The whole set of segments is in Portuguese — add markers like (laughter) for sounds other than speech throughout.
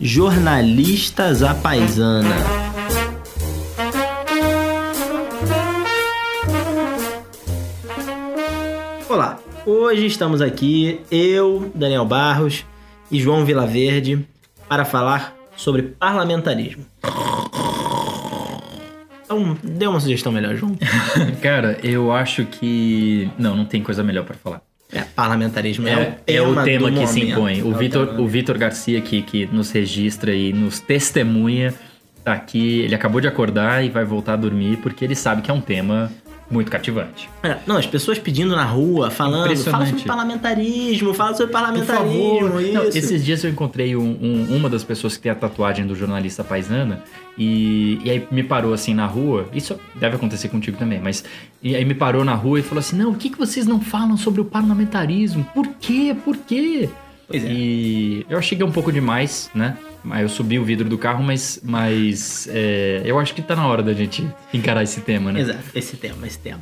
Jornalistas à paisana. Olá, hoje estamos aqui, eu, Daniel Barros e João Vilaverde, para falar sobre parlamentarismo. Então, dê uma sugestão melhor, João. (laughs) Cara, eu acho que. Não, não tem coisa melhor para falar. É, parlamentarismo é, É, o é tema, o tema que se momento. impõe. É O Vitor, tema. o Vitor Garcia aqui, que nos registra e nos testemunha, tá aqui. Ele acabou de acordar e vai voltar a dormir porque ele sabe que é um tema muito cativante. É, não, as pessoas pedindo na rua, falando, fala sobre parlamentarismo, fala sobre parlamentarismo. Não, esses dias eu encontrei um- um- uma das pessoas que tem a tatuagem do jornalista paisana e, e aí me parou assim na rua. Isso deve acontecer contigo também, mas. E aí me parou na rua e falou assim: Não, o que, que vocês não falam sobre o parlamentarismo? Por quê? Por quê? Pois é. E eu achei que é um pouco demais, né? Eu subi o vidro do carro, mas, mas é, eu acho que tá na hora da gente encarar esse tema, né? Exato, esse tema, esse tema.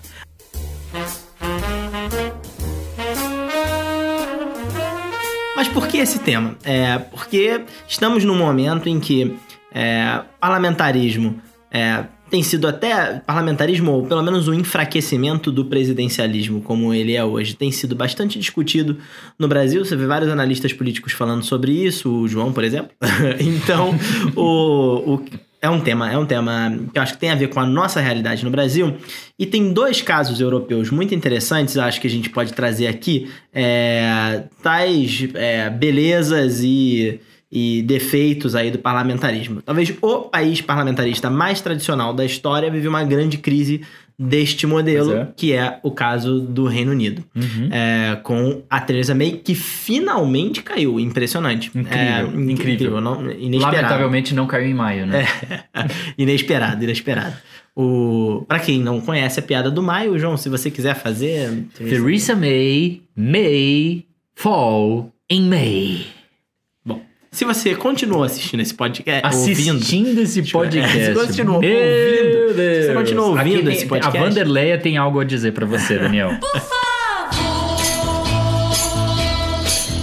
Mas por que esse tema? É porque estamos num momento em que é, parlamentarismo é, tem sido até parlamentarismo, ou pelo menos o enfraquecimento do presidencialismo como ele é hoje, tem sido bastante discutido no Brasil. Você vê vários analistas políticos falando sobre isso, o João, por exemplo. (laughs) então, o, o- é um tema, é um tema que eu acho que tem a ver com a nossa realidade no Brasil. E tem dois casos europeus muito interessantes, acho que a gente pode trazer aqui, é, tais é, belezas e, e defeitos aí do parlamentarismo. Talvez o país parlamentarista mais tradicional da história vive uma grande crise deste modelo, é. que é o caso do Reino Unido. Uhum. É, com a Theresa May, que finalmente caiu. Impressionante. Incrível, É, incrível. não- inesperado. Lamentavelmente não caiu em maio, né? (laughs) inesperado, inesperado. O... Pra quem não conhece a piada do Maio, João, se você quiser fazer. Theresa May may fall in May. Se você continuou assistindo esse podcast, ouvindo. Assistindo esse podcast. É, você continuou Meu ouvindo. Deus. Você continuou ouvindo tem- esse podcast? A Vanderleia tem algo a dizer pra você, Daniel.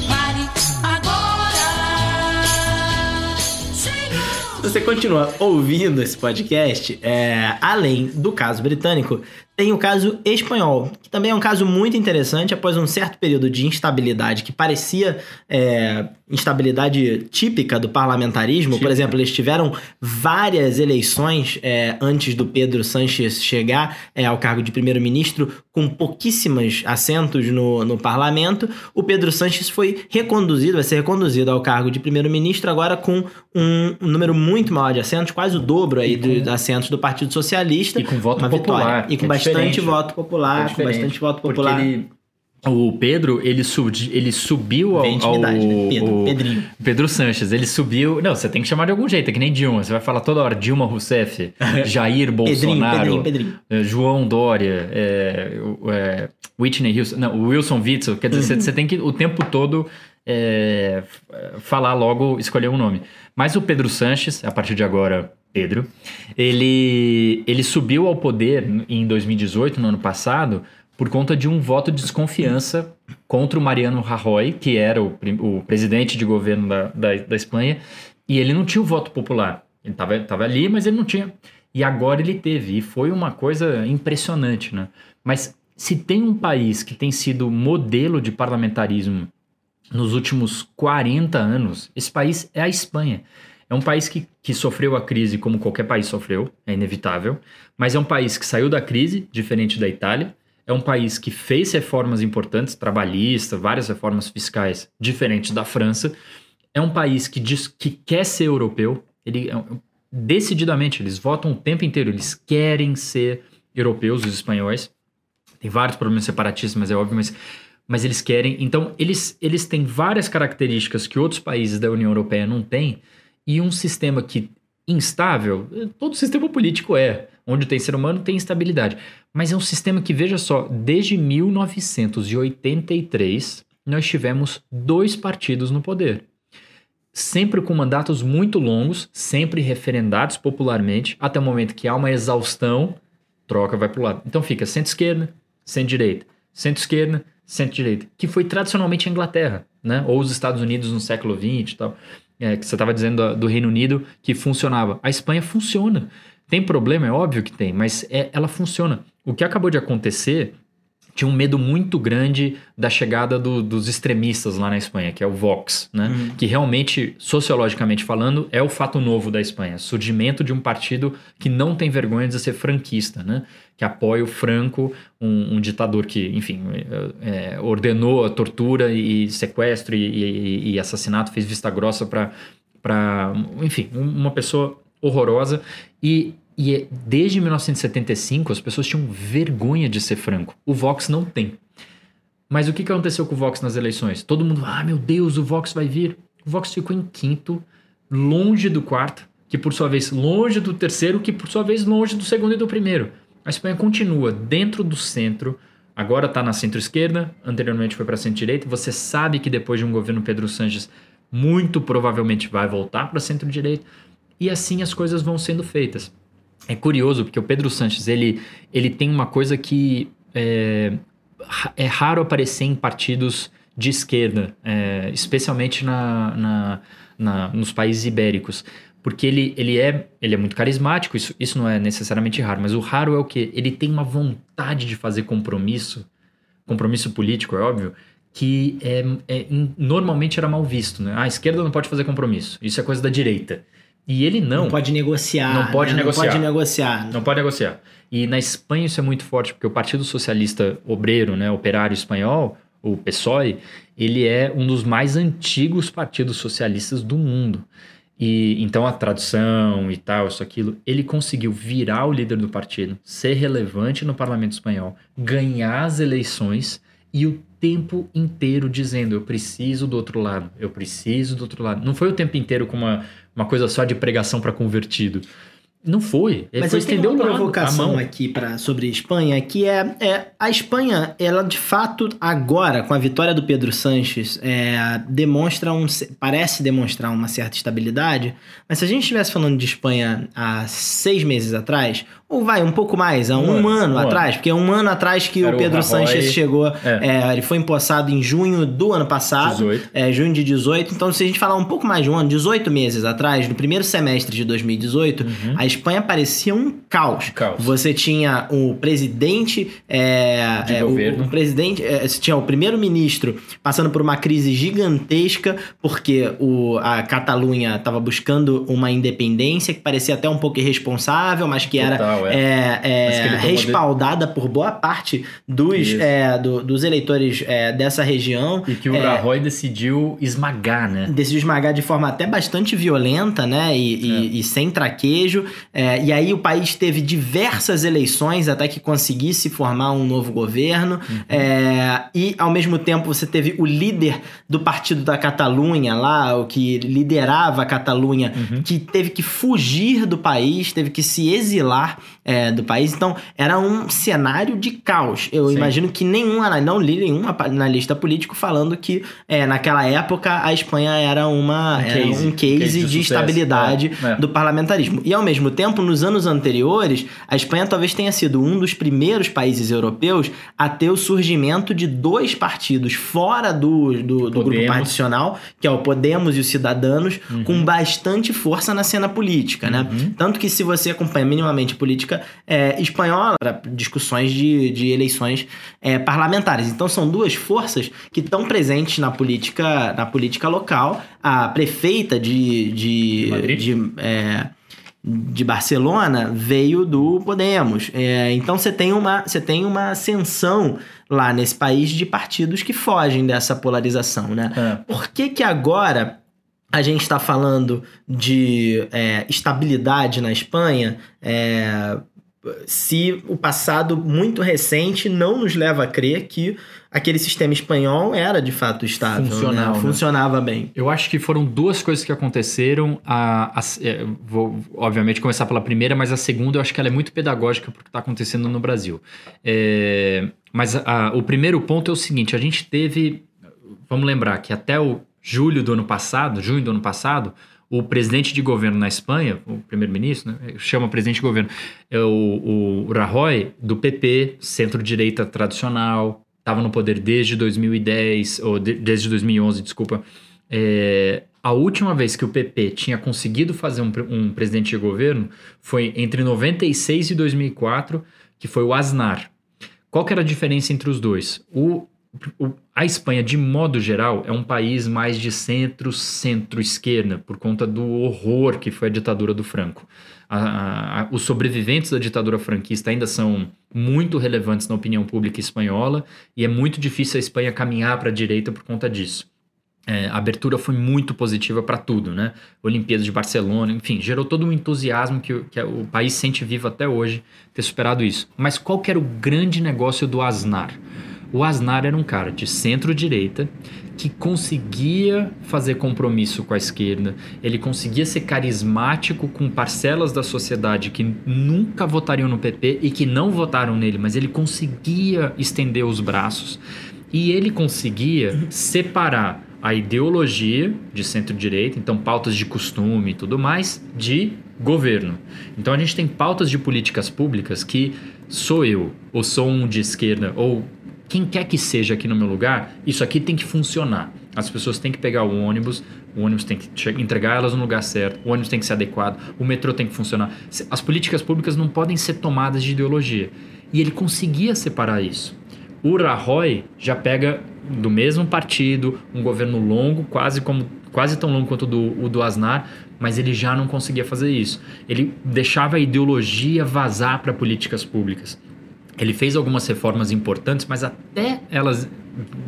Pare agora. Se você continua ouvindo esse podcast, é, além do caso britânico, tem o caso espanhol, que também é um caso muito interessante após um certo período de instabilidade que parecia é, instabilidade típica do parlamentarismo. Por Típica. exemplo, eles tiveram várias eleições é, antes do Pedro Sánchez chegar é, ao cargo de primeiro-ministro, com pouquíssimos assentos no, no parlamento. O Pedro Sánchez foi reconduzido, vai ser reconduzido ao cargo de primeiro-ministro agora com um, um número muito maior de assentos, quase o dobro aí com- dos assentos do Partido Socialista. E com voto popular. vitória. E com é bastante voto popular, É com bastante voto porque popular. ele- o Pedro, ele, sub, ele subiu ao, intimidade, ao- né? Pedro, Pedrinho. Pedro Sanches, ele subiu. Não, você tem que chamar de algum jeito, é que nem Dilma. Você vai falar toda hora Dilma Rousseff, (laughs) Jair Pedrinho, Bolsonaro, Pedrinho, Pedrinho. eh, João Dória, é, é, Whitney Houston, não, Wilson Witzel. Quer dizer, você- Uhum. você tem que o tempo todo é, falar logo, escolher um nome. Mas o Pedro Sanches, a partir de agora, Pedro, ele, ele subiu ao poder em 2018, no ano passado, por conta de um voto de desconfiança contra o Mariano Rajoy, que era o, o presidente de governo da, da, da Espanha, e ele não tinha o voto popular. Ele estava tava ali, mas ele não tinha. E agora ele teve, e foi uma coisa impressionante, né? Mas se tem um país que tem sido modelo de parlamentarismo nos últimos 40 anos, esse país é a Espanha. É um país que, que sofreu a crise como qualquer país sofreu, é inevitável, mas é um país que saiu da crise, diferente da Itália. É um país que fez reformas importantes, trabalhistas, várias reformas fiscais, diferentes da França. É um país que diz que quer ser europeu. Ele, é decididamente, eles votam o tempo inteiro, eles querem ser europeus, os espanhóis. Tem vários problemas separatistas, mas é óbvio, mas, mas eles querem. Então, eles, eles têm várias características que outros países da União Europeia não têm, e um sistema que instável, todo sistema político é. Onde tem ser humano tem instabilidade. Mas é um sistema que, veja só, desde 1983 nós tivemos dois partidos no poder. Sempre com mandatos muito longos, sempre referendados popularmente, até o momento que há uma exaustão, troca vai para o lado. Então fica centro-esquerda, centro-direita, centro-esquerda, centro-direita, que foi tradicionalmente a Inglaterra, né? Ou os Estados Unidos no século XX e tal. É, que você estava dizendo do, do Reino Unido que funcionava. A Espanha funciona. Tem problema, é óbvio que tem, mas é, ela funciona. O que acabou de acontecer tinha um medo muito grande da chegada do- dos extremistas lá na Espanha, que é o Vox, né? Que realmente, sociologicamente falando, é o fato novo da Espanha. Surgimento de um partido que não tem vergonha de ser franquista, né? Que apoia o Franco, um, um ditador que, enfim, é, é, ordenou a tortura e sequestro e, e- e assassinato, fez vista grossa para, enfim, um- uma pessoa horrorosa e e é- desde 1975 as pessoas tinham vergonha de ser franco. O Vox não tem. Mas o que aconteceu com o Vox nas eleições? Todo mundo, ah, meu Deus, o Vox vai vir. O Vox ficou em quinto, longe do quarto, que por sua vez longe do terceiro, que por sua vez longe do segundo e do primeiro. A Espanha continua dentro do centro, agora está na centro-esquerda, anteriormente foi para centro-direita. Você sabe que depois de um governo Pedro Sánchez, muito provavelmente vai voltar para centro-direita. E assim as coisas vão sendo feitas. É curioso, porque o Pedro Sanches, ele, ele tem uma coisa que é, é raro aparecer em partidos de esquerda, é, especialmente na, na- na- nos países ibéricos. Porque ele, ele, é, ele é muito carismático, isso, isso não é necessariamente raro, mas o raro é o que? Ele tem uma vontade de fazer compromisso, compromisso político, é óbvio, que é, é- normalmente era mal visto. Né? Ah, a esquerda não pode fazer compromisso, isso é coisa da direita. E ele não. Não pode negociar. Não pode né? negociar. Não pode negociar. Não pode negociar. E na Espanha isso é muito forte, porque o Partido Socialista Obreiro, né, Operário Espanhol, o PSOE, ele é um dos mais antigos partidos socialistas do mundo. E então a tradução e tal, isso aquilo, ele conseguiu virar o líder do partido, ser relevante no parlamento espanhol, ganhar as eleições e o tempo inteiro dizendo eu preciso do outro lado, eu preciso do outro lado. Não foi o tempo inteiro com uma, uma coisa só de pregação para convertido. Não foi. Ele Mas foi estender uma provocação mão. aqui pra, sobre a Espanha, que é, é a Espanha, ela de fato agora com a vitória do Pedro Sanches é, demonstra um, parece demonstrar uma certa estabilidade. Mas se a gente estivesse falando de Espanha há seis meses atrás, ou vai um pouco mais, há um, Um ano, ano, atrás, porque é um ano atrás que Era o o Pedro Rajoy. Sanches chegou, É. é, ele foi empossado em junho do ano passado. 18. É, junho de 18. Então, se a gente falar um pouco mais de um ano, 18 meses atrás, no primeiro semestre de 2018, a Espanha parecia um caos. Uhum. Caos. Você tinha o presidente. é, é, o- governo. O, presidente. é, você tinha o primeiro-ministro passando por uma crise gigantesca, porque o, a Catalunha estava buscando uma independência que parecia até um pouco irresponsável, mas que era É. é, é, respaldada por boa parte dos, é, do- dos eleitores é, dessa região. E que o É, Rajoy decidiu esmagar, né? decidiu esmagar de forma até bastante violenta, né? E, e- e sem traquejo. E aí o país teve diversas eleições até que conseguisse formar um novo governo. É, e ao mesmo tempo você teve o líder do partido da Catalunha lá, o que liderava a Catalunha, que teve que fugir do país, teve que se exilar é, do país. Então era um cenário de caos. Eu Sim. imagino que nenhum, não li nenhum analista político falando que é, naquela época a Espanha era, uma, Um era case. um case, case de de, estabilidade É, é. do parlamentarismo. E ao mesmo tempo, nos anos anteriores, a Espanha talvez tenha sido um dos primeiros países europeus a ter o surgimento de dois partidos fora do, do, do grupo particional, que é o Podemos e os Cidadanos, Uhum. com bastante força na cena política, né? Tanto que se você acompanha minimamente política é, espanhola, para discussões de, de eleições é, parlamentares. Então são duas forças que estão presentes na política, na política local. A prefeita de, de, De Madrid? de, é, de Barcelona veio do Podemos. É, então você tem, uma, você tem uma ascensão lá nesse país de partidos que fogem dessa polarização, né? É. Por que que agora a gente está falando de é, estabilidade na Espanha? É, se o passado muito recente não nos leva a crer que aquele sistema espanhol era de fato estável, Funcional, né? né? funcionava bem. Eu acho que foram duas coisas que aconteceram. A, a- é, vou, obviamente, começar pela primeira, mas a segunda eu acho que ela é muito pedagógica porque está acontecendo no Brasil. É, mas a- o primeiro ponto é o seguinte: a gente teve. Vamos lembrar que até o julho do ano passado, junho do ano passado, o presidente de governo na Espanha, o primeiro-ministro, né, chama presidente de governo, é o, o Rajoy, do PP, centro-direita tradicional, estava no poder desde 2010, ou de- desde 2011, desculpa. É, a última vez que o PP tinha conseguido fazer um, um presidente de governo foi entre 96 e 2004, que foi o Aznar. Qual que era a diferença entre os dois? O- a Espanha, de modo geral, é um país mais de centro, centro-esquerda, por conta do horror que foi a ditadura do Franco. A- a- a- os sobreviventes da ditadura franquista ainda são muito relevantes na opinião pública espanhola e é muito difícil a Espanha caminhar para a direita por conta disso. É, a abertura foi muito positiva para tudo, né? Olimpíadas de Barcelona, enfim, gerou todo um entusiasmo que, o- que o país sente vivo até hoje ter superado isso. Mas qual que era o grande negócio do Aznar? O Aznar era um cara de centro-direita que conseguia fazer compromisso com a esquerda, ele conseguia ser carismático com parcelas da sociedade que nunca votariam no PP e que não votaram nele, mas ele conseguia estender os braços e ele conseguia separar a ideologia de centro-direita, então pautas de costume e tudo mais, de governo. Então a gente tem pautas de políticas públicas que sou eu, ou sou um de esquerda, ou quem quer que seja aqui no meu lugar, isso aqui tem que funcionar. As pessoas têm que pegar o ônibus, o ônibus tem que entregar elas no lugar certo, o ônibus tem que ser adequado, o metrô tem que funcionar. As políticas públicas não podem ser tomadas de ideologia. E ele conseguia separar isso. O Rajoy já pega do mesmo partido, um governo longo, quase como quase tão longo quanto o do, o do Aznar, mas ele já não conseguia fazer isso. Ele deixava a ideologia vazar para políticas públicas. Ele fez algumas reformas importantes, mas até elas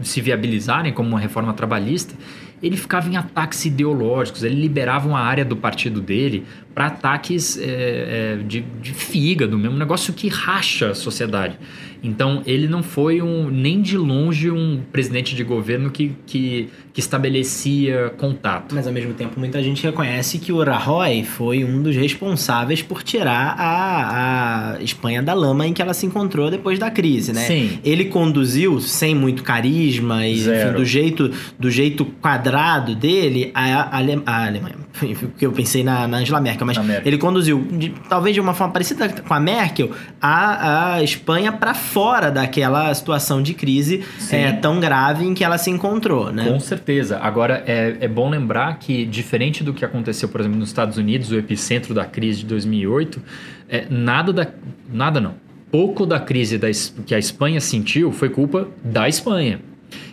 se viabilizarem como uma reforma trabalhista, ele ficava em ataques ideológicos, ele liberava uma área do partido dele para ataques é, é, de, de fígado, mesmo um negócio que racha a sociedade. Então ele não foi um, nem de longe um presidente de governo que, que, que estabelecia contato. Mas ao mesmo tempo, muita gente reconhece que o Rajoy foi um dos responsáveis por tirar a, a Espanha da lama em que ela se encontrou depois da crise, né? Sim. Ele conduziu, sem muito carisma e enfim, do jeito do jeito quadrado dele, a, a, Ale- a Alemanha. (laughs) Porque eu pensei na, na Angela Merkel, mas Merkel. ele conduziu, de- talvez de uma forma parecida com a Merkel, a, a Espanha para fora daquela situação de crise é, tão grave em que ela se encontrou, né? Com certeza. Agora, é, é bom lembrar que, diferente do que aconteceu, por exemplo, nos Estados Unidos, o epicentro da crise de 2008, é, nada da. Nada não. Pouco da crise da, que a Espanha sentiu foi culpa da Espanha.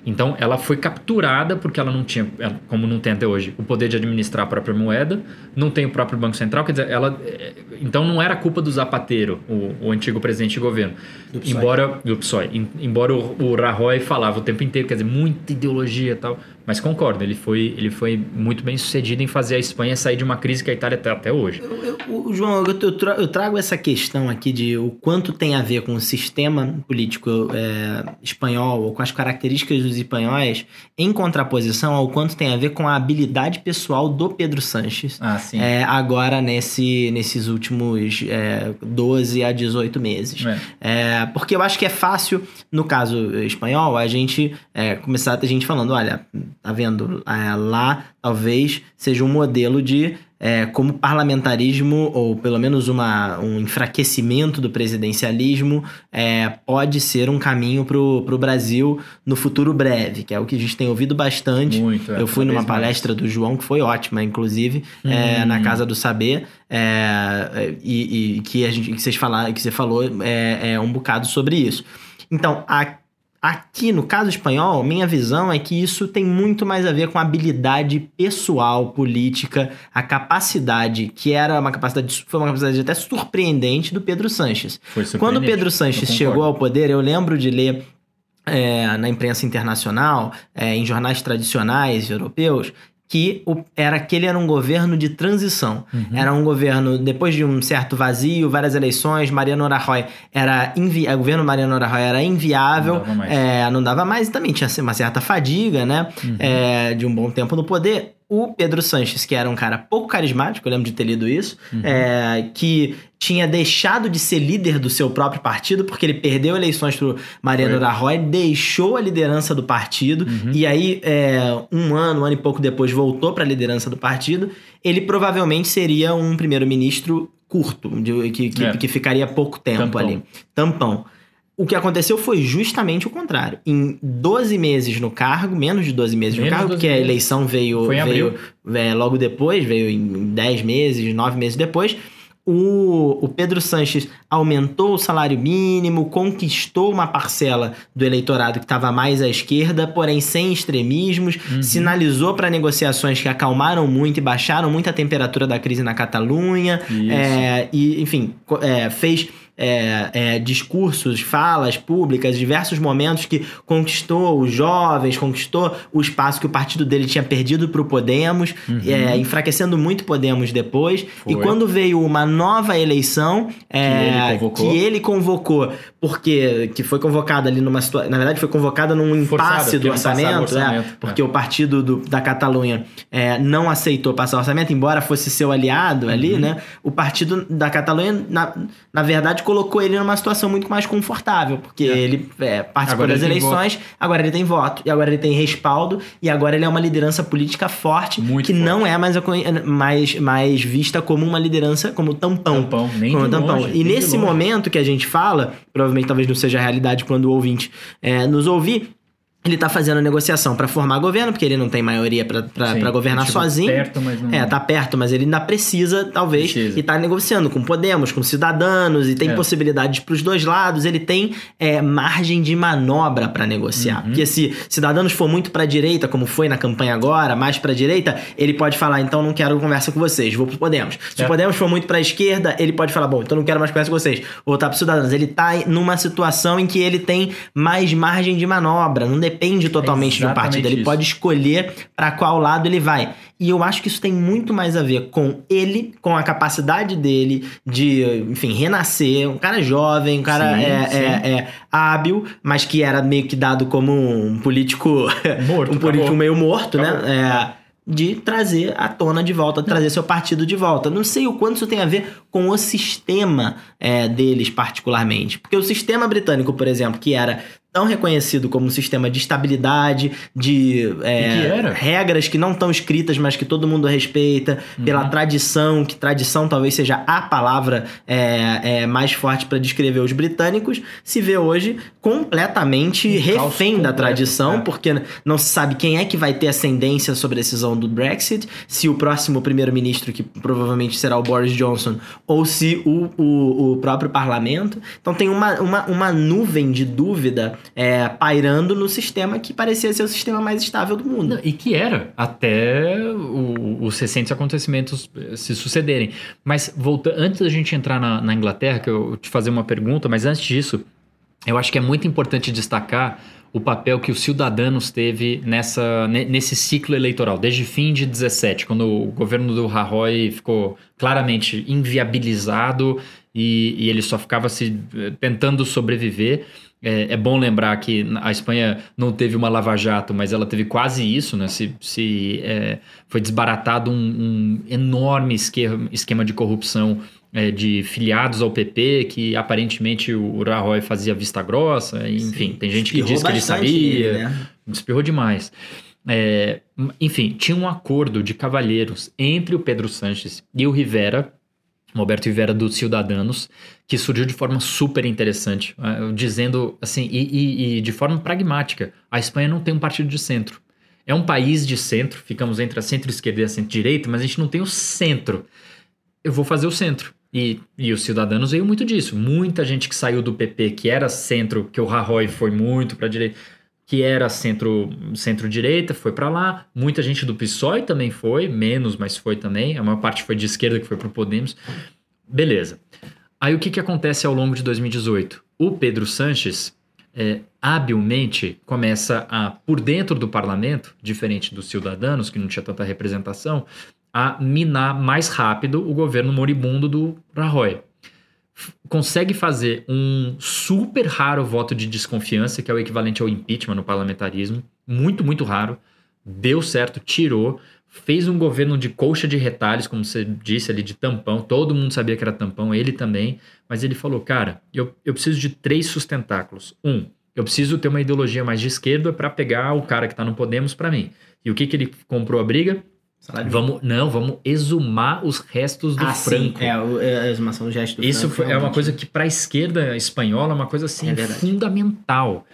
Então, ela foi capturada porque ela não tinha, ela- como não tem até hoje, o poder de administrar a própria moeda, não tem o próprio Banco Central, quer dizer, ela. é, Então, não era culpa do Zapatero, o, o antigo presidente de governo. Do PSOE. Embora, do PSOE, em- embora o, o Rajoy falava o tempo inteiro, quer dizer, muita ideologia e tal, mas concordo, ele foi, ele foi muito bem sucedido em fazer a Espanha sair de uma crise que a Itália está até hoje. Eu- eu- João, eu trago essa questão aqui de o quanto tem a ver com o sistema político é, espanhol ou com as características dos espanhóis, em contraposição ao quanto tem a ver com a habilidade pessoal do Pedro Sanches. Ah, sim. é, agora nesse, nesses últimos é, 12 a 18 meses. É. É, porque eu acho que é fácil, no caso espanhol, a gente é, começar a ter gente falando: olha, tá vendo? É, lá talvez seja um modelo de é, como parlamentarismo, ou pelo menos uma, um enfraquecimento do presidencialismo, é, pode ser um caminho pro, pro Brasil no futuro breve, que é o que a gente tem ouvido bastante. Muito. é, Eu fui numa vez mais. palestra do João, que foi ótima, inclusive, é, Hum. na Casa do Saber, é, e, e que, a gente, que, vocês falaram, que você falou é, é um bocado sobre isso. Então, a- aqui no caso espanhol, minha visão é que isso tem muito mais a ver com a habilidade pessoal, política, a capacidade, que era uma capacidade, foi uma capacidade até surpreendente do Pedro Sanches. Quando o. Pedro Sanches chegou ao poder, eu lembro de ler é, na imprensa internacional, é, em jornais tradicionais europeus, que o- era que ele era um governo de transição. Uhum. Era um governo, depois de um certo vazio, várias eleições, Mariano Rajoy era invi o governo Mariano Rajoy era inviável, Não dava mais. é, não dava mais, e também tinha uma certa fadiga, né? Uhum. é, de um bom tempo no poder. O Pedro Sanches, que era um cara pouco carismático, eu lembro de ter lido isso, Uhum. é, que tinha deixado de ser líder do seu próprio partido, porque ele perdeu eleições pro Mariano. Rajoy, deixou a liderança do partido, Uhum. e aí, é, um ano, um ano e pouco depois, voltou para a liderança do partido. Ele provavelmente seria um primeiro-ministro curto, de- que, que, É. que ficaria pouco tempo Tampão. ali. Tampão. O que aconteceu foi justamente o contrário. Em 12 meses no cargo, menos de 12 meses Menos no cargo, de 12 porque a eleição veio, veio é, logo depois, veio em 10 meses, 9 meses depois. O, o Pedro Sanches aumentou o salário mínimo, conquistou uma parcela do eleitorado que estava mais à esquerda, porém sem extremismos, Uhum. sinalizou para negociações que acalmaram muito e baixaram muito a temperatura da crise na Catalunha. É, e, enfim, é, fez é, é, discursos, falas públicas, diversos momentos que conquistou os jovens, conquistou o espaço que o partido dele tinha perdido para o Podemos, é, enfraquecendo muito Podemos depois. Uhum. Foi. E quando veio uma nova eleição é, ele que ele convocou, porque que foi convocada ali numa situação, na verdade foi convocada num impasse do o orçamento, né? orçamento, porque o partido do- da Catalunha é, não aceitou passar o orçamento, embora fosse seu aliado ali, Uhum. né? O partido da Catalunha, na, na verdade, colocou ele numa situação muito mais confortável, porque É. ele é, participou Agora das eleições, agora ele tem voto, e agora ele tem respaldo, e agora ele é uma liderança política forte, Muito que forte. não é mais, mais, mais vista como uma liderança, como tampão. Tampão, nem Como tampão. longe, E nesse momento que a gente fala, provavelmente talvez não seja a realidade quando o ouvinte é, nos ouvir, ele tá fazendo a negociação para formar governo, porque ele não tem maioria para governar tipo, sozinho. Perto, mas não... É, tá perto, mas ele ainda precisa, talvez, Precisa. e tá negociando com Podemos, com Cidadanos, e tem É. possibilidades pros dois lados, ele tem é, margem de manobra para negociar. Uhum. Porque se Cidadanos for muito pra direita, como foi na campanha agora, mais pra direita, ele pode falar, então não quero conversa com vocês, vou pro Podemos. Se É. o Podemos for muito pra esquerda, ele pode falar, bom, então não quero mais conversa com vocês, vou voltar pro Cidadanos. Ele tá numa situação em que ele tem mais margem de manobra, não depende totalmente de um exatamente partido, ele isso. pode escolher para qual lado ele vai. E eu acho que isso tem muito mais a ver com ele, com a capacidade dele de, enfim, renascer. Um cara jovem, um cara Sim, é, sim. é- é hábil, mas que era meio que dado como um político. Morto, (laughs) um político acabou. meio morto, Acabou. né? É, de trazer à tona de volta, trazer seu partido de volta. Não sei o quanto isso tem a ver com o sistema é, deles, particularmente. Porque o sistema britânico, por exemplo, que era tão reconhecido como um sistema de estabilidade, de é, que regras que não estão escritas, mas que todo mundo respeita, pela Uhum. tradição, que tradição talvez seja a palavra é, é, mais forte para descrever os britânicos, se vê hoje completamente Um refém da completo, tradição, é. porque não se sabe quem é que vai ter ascendência sobre a decisão do Brexit, se o próximo primeiro-ministro, que provavelmente será o Boris Johnson, ou se o, o, o próprio parlamento. Então tem uma, uma, uma nuvem de dúvida é, pairando no sistema que parecia ser o sistema mais estável do mundo. E que era, até o- os recentes acontecimentos eh, se sucederem. Mas volta, antes da gente entrar na, na Inglaterra, que eu te fazer uma pergunta, mas antes disso, eu acho que é muito importante destacar o papel que o Ciudadanos teve nessa, ne- nesse ciclo eleitoral, desde fim de 17, quando o governo do Rajoy ficou claramente inviabilizado e, e ele só ficava se eh, tentando sobreviver. É, é bom lembrar que a Espanha não teve uma lava-jato, mas ela teve quase isso, né? Se, se, é, foi desbaratado um, um enorme esquema, esquema de corrupção é, de filiados ao PP, que aparentemente o Rajoy fazia vista grossa, enfim, tem gente que Espirrou diz que ele sabia, nele, né? espirrou demais. É, enfim, tinha um acordo de cavalheiros entre o Pedro Sanches e o Rivera, o Alberto Rivera do Ciudadanos, que surgiu de forma super interessante, eh, dizendo assim, e, e- e de forma pragmática, a Espanha não tem um partido de centro. É um país de centro, ficamos entre a centro-esquerda e a centro-direita, mas a gente não tem o centro. Eu vou fazer o centro. E, e os cidadãos veio muito disso. Muita gente que saiu do PP, que era centro, que o Rajoy foi muito para direita, que era centro centro-direita, foi para lá. Muita gente do PSOE também foi, menos, mas foi também. A maior parte foi de esquerda que foi pro Podemos. Beleza. Aí o que, que acontece ao longo de 2018? O Pedro Sanches é, habilmente começa a, por dentro do parlamento, diferente dos cidadãos, que não tinha tanta representação, a minar mais rápido o governo moribundo do Rajoy. Consegue fazer um super raro voto de desconfiança, que é o equivalente ao impeachment no parlamentarismo, muito, muito raro. Deu certo, tirou, fez um governo de colcha de retalhos, como você disse ali, de tampão. Todo mundo sabia que era tampão, ele também. Mas ele falou, cara, eu, eu preciso de três sustentáculos. Um, eu preciso ter uma ideologia mais de esquerda para pegar o cara que está no Podemos para mim. E o que, que ele comprou a briga? Salário Vamos, não, vamos exumar os restos do ah, Franco. Sim, é, é a exumação do gesto do Isso Franco, foi- é uma coisa que para a esquerda espanhola é uma coisa assim É fundamental.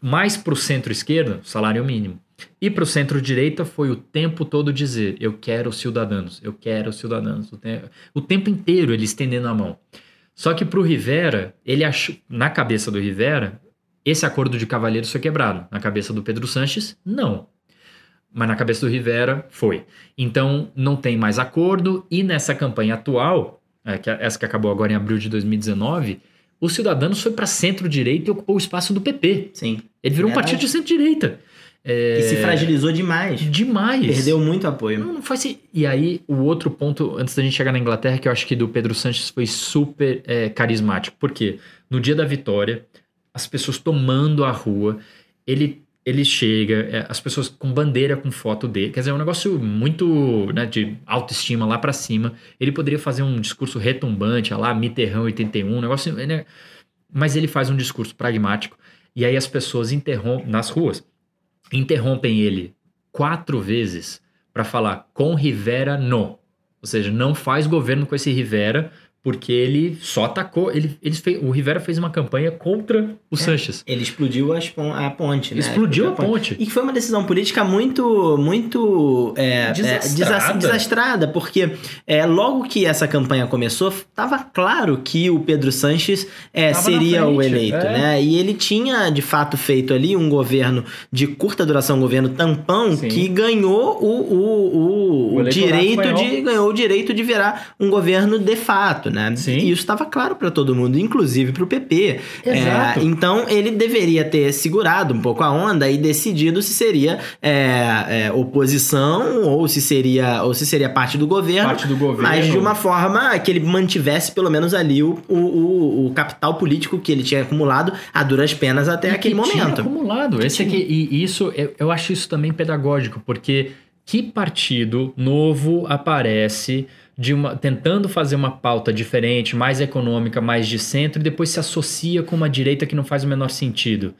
Mais para o centro-esquerda, salário mínimo. E para o centro-direita foi o tempo todo dizer: eu quero cidadãos, eu quero cidadãos. O, te- o tempo inteiro ele estendendo a mão. Só que para o Rivera, ele achou, na cabeça do Rivera, esse acordo de cavalheiros foi quebrado. Na cabeça do Pedro Sanches, não. Mas na cabeça do Rivera, foi. Então, não tem mais acordo. E nessa campanha atual, é, que é essa que acabou agora em abril de 2019, o Cidadanos foi para centro-direita e ocupou o espaço do PP. Sim. Ele virou um Verdade. partido de centro-direita. É, E se fragilizou demais. Demais. Perdeu muito apoio. Não, não faz sen- E aí, o outro ponto, antes da gente chegar na Inglaterra, que eu acho que do Pedro Sanches foi super é, carismático. Por quê? No dia da vitória, as pessoas tomando a rua, ele, ele chega, é, as pessoas com bandeira com foto dele. Quer dizer, é um negócio muito né, de autoestima lá pra cima. Ele poderia fazer um discurso retumbante, lá, Mitterrand 81, um negócio. né? Mas ele faz um discurso pragmático. E aí as pessoas interrompem, nas ruas, interrompem ele quatro vezes para falar com Rivera no. Ou seja, não faz governo com esse Rivera, porque ele só atacou. Ele, ele fez, o Rivera fez uma campanha contra o Sanches. Ele explodiu as a ponte, né? Explodiu a ponte. E foi uma decisão política muito, muito é, Desastrada. é, desas- desastrada, porque é, logo que essa campanha começou, estava claro que o Pedro Sanches é, seria o frente, eleito, é. né? E ele tinha, de fato, feito ali um governo de curta duração, um governo tampão, Sim. que ganhou o, o, o, O o direito de ganhou o direito de virar um governo de fato, né? Sim. E isso estava claro para todo mundo, inclusive para o PP. Exato. É, então ele deveria ter segurado um pouco a onda e decidido se seria é, é, oposição ou se seria ou se seria parte do governo, Parte do governo. mas de uma forma que ele mantivesse pelo menos ali o, o, o- capital político que ele tinha acumulado a duras penas até E aquele que tinha momento. acumulado. Esse aqui, e isso, eu, eu acho isso também pedagógico, porque que partido novo aparece de uma, tentando fazer uma pauta diferente, mais econômica, mais de centro, e depois se associa com uma direita que não faz o menor sentido?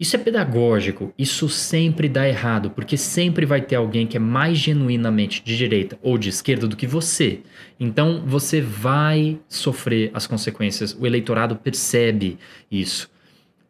Isso é pedagógico, isso sempre dá errado, porque sempre vai ter alguém que é mais genuinamente de direita ou de esquerda do que você. Então você vai sofrer as consequências, o eleitorado percebe isso.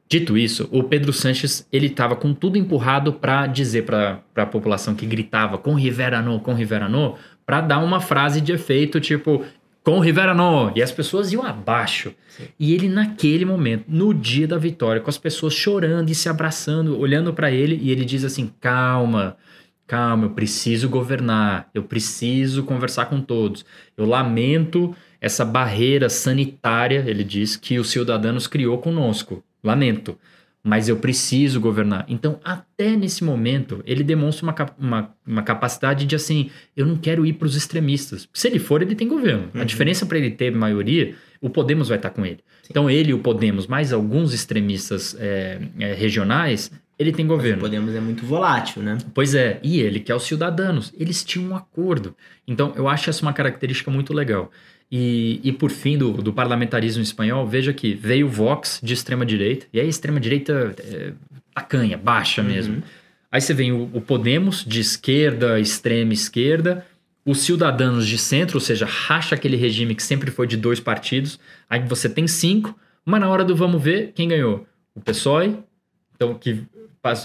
Dito isso, o Pedro Sanches ele estava com tudo empurrado para dizer para a população que gritava com Rivera no, com Rivera no, para dar uma frase de efeito tipo com Rivera no, e as pessoas iam abaixo. E ele naquele momento, no dia da vitória, com as pessoas chorando e se abraçando, olhando para ele, e ele diz assim: "Calma, calma, eu preciso governar, eu preciso conversar com todos. Eu lamento essa barreira sanitária, ele diz, que os cidadãos criou conosco. Lamento. Mas eu preciso governar. Então, até nesse momento, ele demonstra uma, uma, uma capacidade de assim: eu não quero ir para os extremistas. Se ele for, ele tem governo. A Uhum. diferença para ele ter maioria, o Podemos vai estar com ele. Então, ele e o Podemos, mais alguns extremistas é, é, regionais, ele tem O governo. Podemos é muito volátil, né? Pois é, e ele que é os cidadãos, eles tinham um acordo. Então, eu acho essa uma característica muito legal. E, e por fim, do, do parlamentarismo espanhol, veja que veio o Vox de extrema-direita, e aí extrema-direita é, tacanha, baixa mesmo. Uhum. Aí você vem o, o Podemos de esquerda, extrema esquerda, os Cidadãos de centro, ou seja, racha aquele regime que sempre foi de dois partidos, aí você tem cinco, mas na hora do vamos ver, quem ganhou? O PSOE, então que,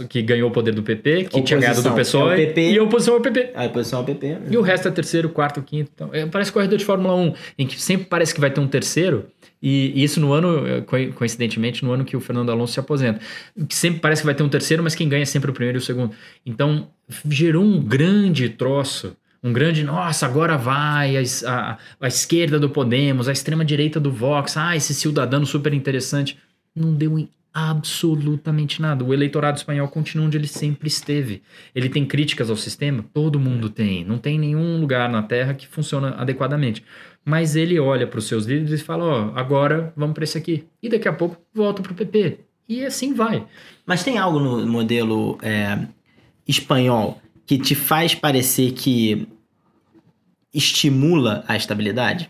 que ganhou o poder do PP, que tinha ganhado do Oposição, PSOE, é o PP. e a oposição é o PP. A oposição ao PP. E o resto é terceiro, quarto, quinto. Então, é, parece corredor de Fórmula 1, em que sempre parece que vai ter um terceiro, e, e isso no ano, eh, co- coincidentemente, no ano que o Fernando Alonso se aposenta. Que sempre parece que vai ter um terceiro, mas quem ganha é sempre o primeiro e o segundo. Então, gerou um grande troço. Um grande, nossa, agora vai a, a, a esquerda do Podemos, a extrema-direita do Vox, ah, esse cidadão super interessante. Não deu em absolutamente nada. O eleitorado espanhol continua onde ele sempre esteve. Ele tem críticas ao sistema? Todo mundo tem. Não tem nenhum lugar na Terra que funciona adequadamente. Mas ele olha para os seus líderes e fala: Ó, agora vamos para esse aqui. E daqui a pouco volta para o PP. E assim vai. Mas tem algo no modelo é, espanhol que te faz parecer que estimula a estabilidade?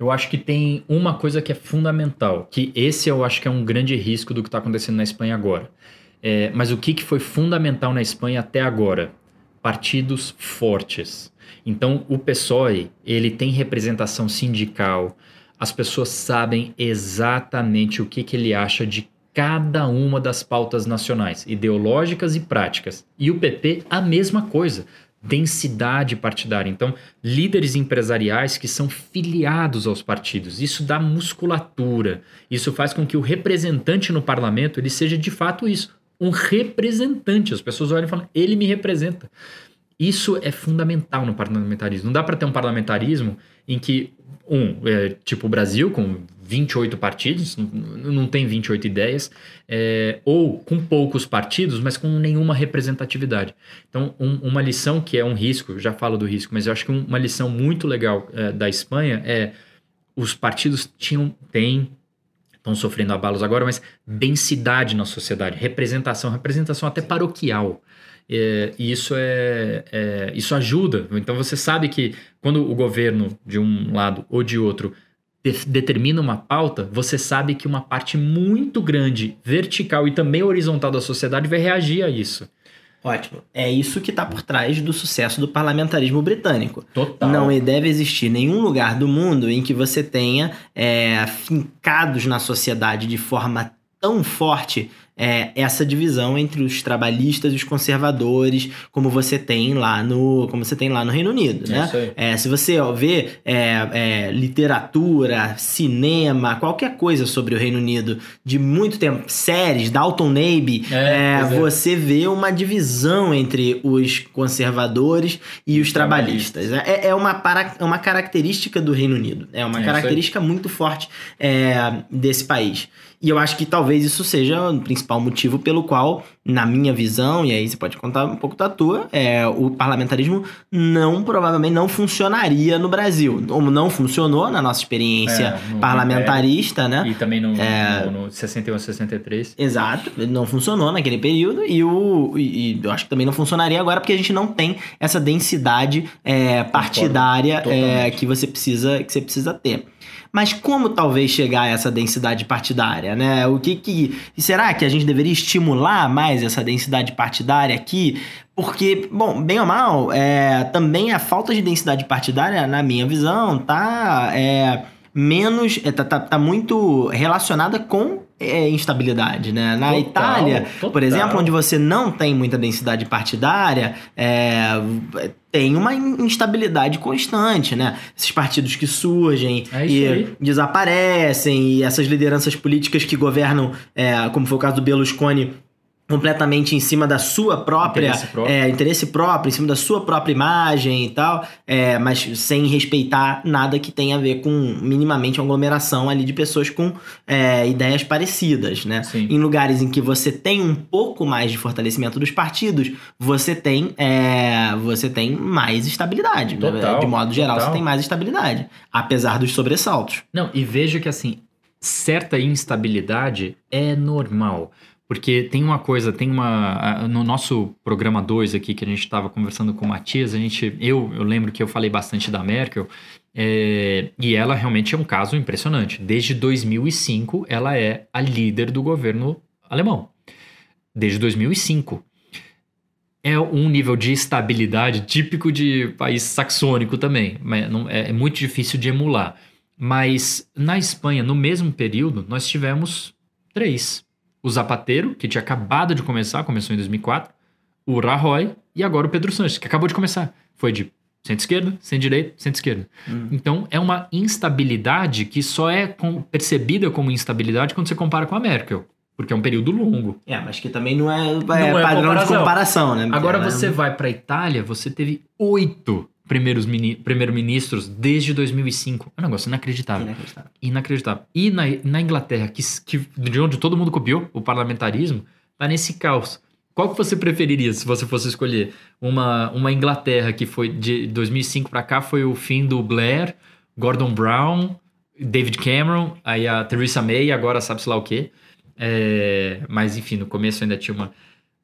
Eu acho que tem uma coisa que é fundamental, que esse eu acho que é um grande risco do que está acontecendo na Espanha agora. É, mas o que, que foi fundamental na Espanha até agora? partidos fortes. Então, o PSOE, ele tem representação sindical, as pessoas sabem exatamente o que, que ele acha de cada uma das pautas nacionais, ideológicas e práticas. E o PP, a mesma coisa densidade partidária. Então, líderes empresariais que são filiados aos partidos. Isso dá musculatura. Isso faz com que o representante no parlamento ele seja de fato isso, um representante. As pessoas olham e falam: "Ele me representa". Isso é fundamental no parlamentarismo. Não dá para ter um parlamentarismo em que um, é, tipo o Brasil, com 28 partidos, não, tem 28 ideias, é, ou com poucos partidos, mas com nenhuma representatividade. Então, um- uma lição que é um risco, já falo do risco, mas eu acho que um- uma lição muito legal é, da Espanha é os partidos tinham, têm, estão sofrendo abalos agora, mas densidade na sociedade, representação, representação até paroquial. É, e isso é, é- isso ajuda. Então você sabe que quando o governo de um lado ou de outro de- determina uma pauta, você sabe que uma parte muito grande, vertical e também horizontal da sociedade vai reagir a isso. Ótimo. É isso que está por trás do sucesso do parlamentarismo britânico. Total. Não deve existir nenhum lugar do mundo em que você tenha é, fincados na sociedade de forma tão forte é, essa divisão entre os trabalhistas e os conservadores, como você tem lá no, como você tem lá no Reino Unido, É né? É, se você ó, vê é, é, literatura, cinema, qualquer coisa sobre o Reino Unido de muito tempo, séries, Dalton Navy, É, você vê uma divisão entre os conservadores e os trabalhistas. É, é uma, para, uma característica do Reino Unido. É uma característica muito forte desse país. E eu acho que talvez isso seja o principal motivo pelo qual, na minha visão, e aí você pode contar um pouco da tua, é, o parlamentarismo não, provavelmente, não funcionaria no Brasil. Como não funcionou na nossa experiência É, no parlamentarista, né? E também no, É. no, no 61 a 63. Exato, não funcionou naquele período e, o, e, e eu acho que também não funcionaria agora porque a gente não tem essa densidade é, partidária é, que você precisa que você precisa ter. Mas como talvez chegar a essa densidade partidária, né? O que que será que a gente deveria estimular mais essa densidade partidária aqui? Porque, bom, bem ou mal, é, também a falta de densidade partidária, na minha visão, tá é, menos, é, tá, tá, tá muito relacionada com é, instabilidade, né? Na Total, Itália, por total. exemplo, onde você não tem muita densidade partidária, é, tem uma instabilidade constante, né? Esses partidos que surgem É e aí. desaparecem, e essas lideranças políticas que governam, é, como foi o caso do Berlusconi, completamente em cima da sua própria Interesse próprio. é, interesse próprio, em cima da sua própria imagem e tal, é, mas sem respeitar nada que tenha a ver com minimamente uma aglomeração ali de pessoas com é, ideias parecidas, né? Sim. Em lugares em que você tem um pouco mais de fortalecimento dos partidos, você tem, é, você tem mais estabilidade. né? Total, de modo geral, total. você tem mais estabilidade, apesar dos sobressaltos. Não, e veja que assim, certa instabilidade é normal. Porque tem uma coisa, tem uma. No nosso programa 2 aqui, que a gente estava conversando com o Matias, a gente. Eu, eu lembro que eu falei bastante da Merkel, é, e ela realmente é um caso impressionante. Desde 2005, ela é a líder do governo alemão. Desde 2005. É um nível de estabilidade típico de país saxônico também. é, é muito difícil de emular. Mas na Espanha, no mesmo período, nós tivemos três. O Zapatero, que tinha acabado de começar, começou em 2004. O Rajoy e agora o Pedro Sanches, que acabou de começar. Foi de centro-esquerda, centro-direita, centro-esquerda. Então é uma instabilidade que só é com- percebida como instabilidade quando você compara com a Merkel. Porque é um período longo. É, mas que também não é, é é padrão de comparação. comparação, né? Agora Porque, você né? vai para a Itália, você teve oito primeiros mini- primeiro-ministros desde 2005. É um negócio inacreditável. Inacreditável. Inacreditável. E na, na Inglaterra, que, que- de onde todo mundo copiou o parlamentarismo, tá nesse caos. Qual que você preferiria se você fosse escolher? Uma, uma Inglaterra que foi de 2005 para cá foi o fim do Blair, Gordon Brown, David Cameron, aí a Theresa May, agora sabe-se lá o quê. É, mas enfim, no começo ainda tinha uma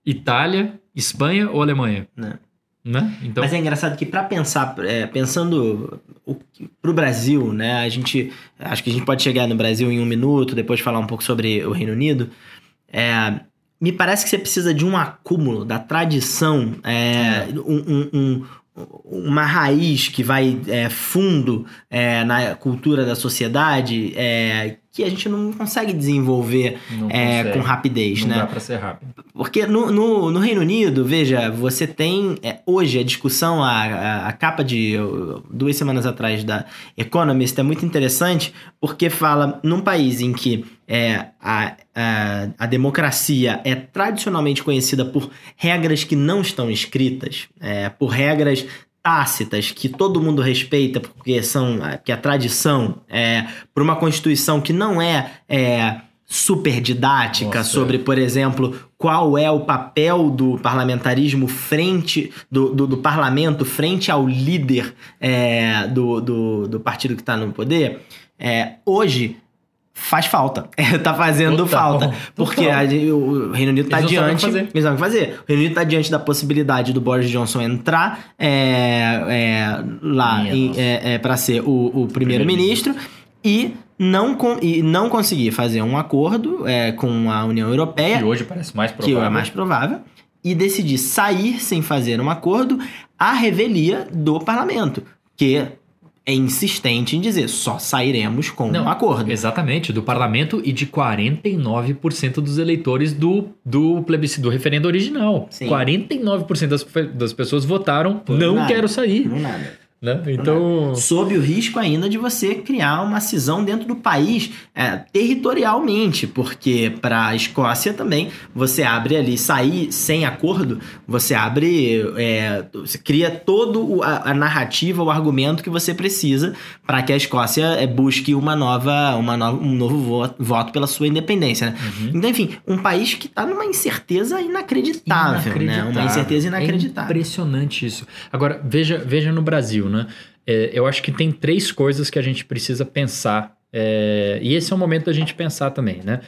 Itália, Espanha ou Alemanha? Né? Né? Então, Mas é engraçado que para pensar, é, pensando o, pro Brasil, né? A gente acho que a gente pode chegar no Brasil em um minuto, depois falar um pouco sobre o Reino Unido. É, me parece que você precisa de um acúmulo da tradição, é, um- um- um- uma raiz que vai é, fundo é, na cultura da sociedade é, que a gente não consegue desenvolver Não é, consegue. com rapidez, Não né? dá pra ser rápido. Porque no, no, no Reino Unido, veja, você tem é, hoje a discussão, a, a, a capa de duas semanas atrás da Economist é muito interessante, porque fala num país em que é, a, a, a democracia é tradicionalmente conhecida por regras que não estão escritas, é, por regras tácitas que todo mundo respeita porque são que a tradição é por uma constituição que não é, é super didática Nossa, sobre, por exemplo, qual é o papel do parlamentarismo frente do, do, do parlamento frente ao líder é, do, do, do partido que está no poder. É, hoje faz falta. (laughs) É, tá fazendo Total, falta. Porque a- o Reino Unido tá Eles não diante. que. Eles sabem o que fazer. O Reino Unido tá diante da possibilidade do Boris Johnson entrar é, é, lá em, é, é, para ser o, o primeiro-ministro e não, con- e não conseguir fazer um acordo é, com a União Europeia Que hoje parece mais que provável. é mais provável, e decidir sair sem fazer um acordo à revelia do parlamento, que é insistente em dizer só sairemos com Não, um acordo. Exatamente, do parlamento e de 49% dos eleitores do, do plebiscito, do referendo original. Sim. 49% das, das pessoas votaram Por não nada. quero sair. Não nada. Né? Então, Sob o risco ainda de você criar uma cisão dentro do país é, territorialmente, porque para a Escócia também você abre ali, sair sem acordo, você abre, é, você cria todo a, a narrativa, o argumento que você precisa para que a Escócia é, busque uma nova, uma nova, um novo voto, voto pela sua independência. Né? Uhum. Então, enfim, um país que está numa incerteza inacreditável, né? Uma incerteza É inacreditável. impressionante isso. Agora, veja, veja no Brasil, né? É, eu acho que tem três coisas que a gente precisa pensar. é, e esse é o momento da gente pensar também, né?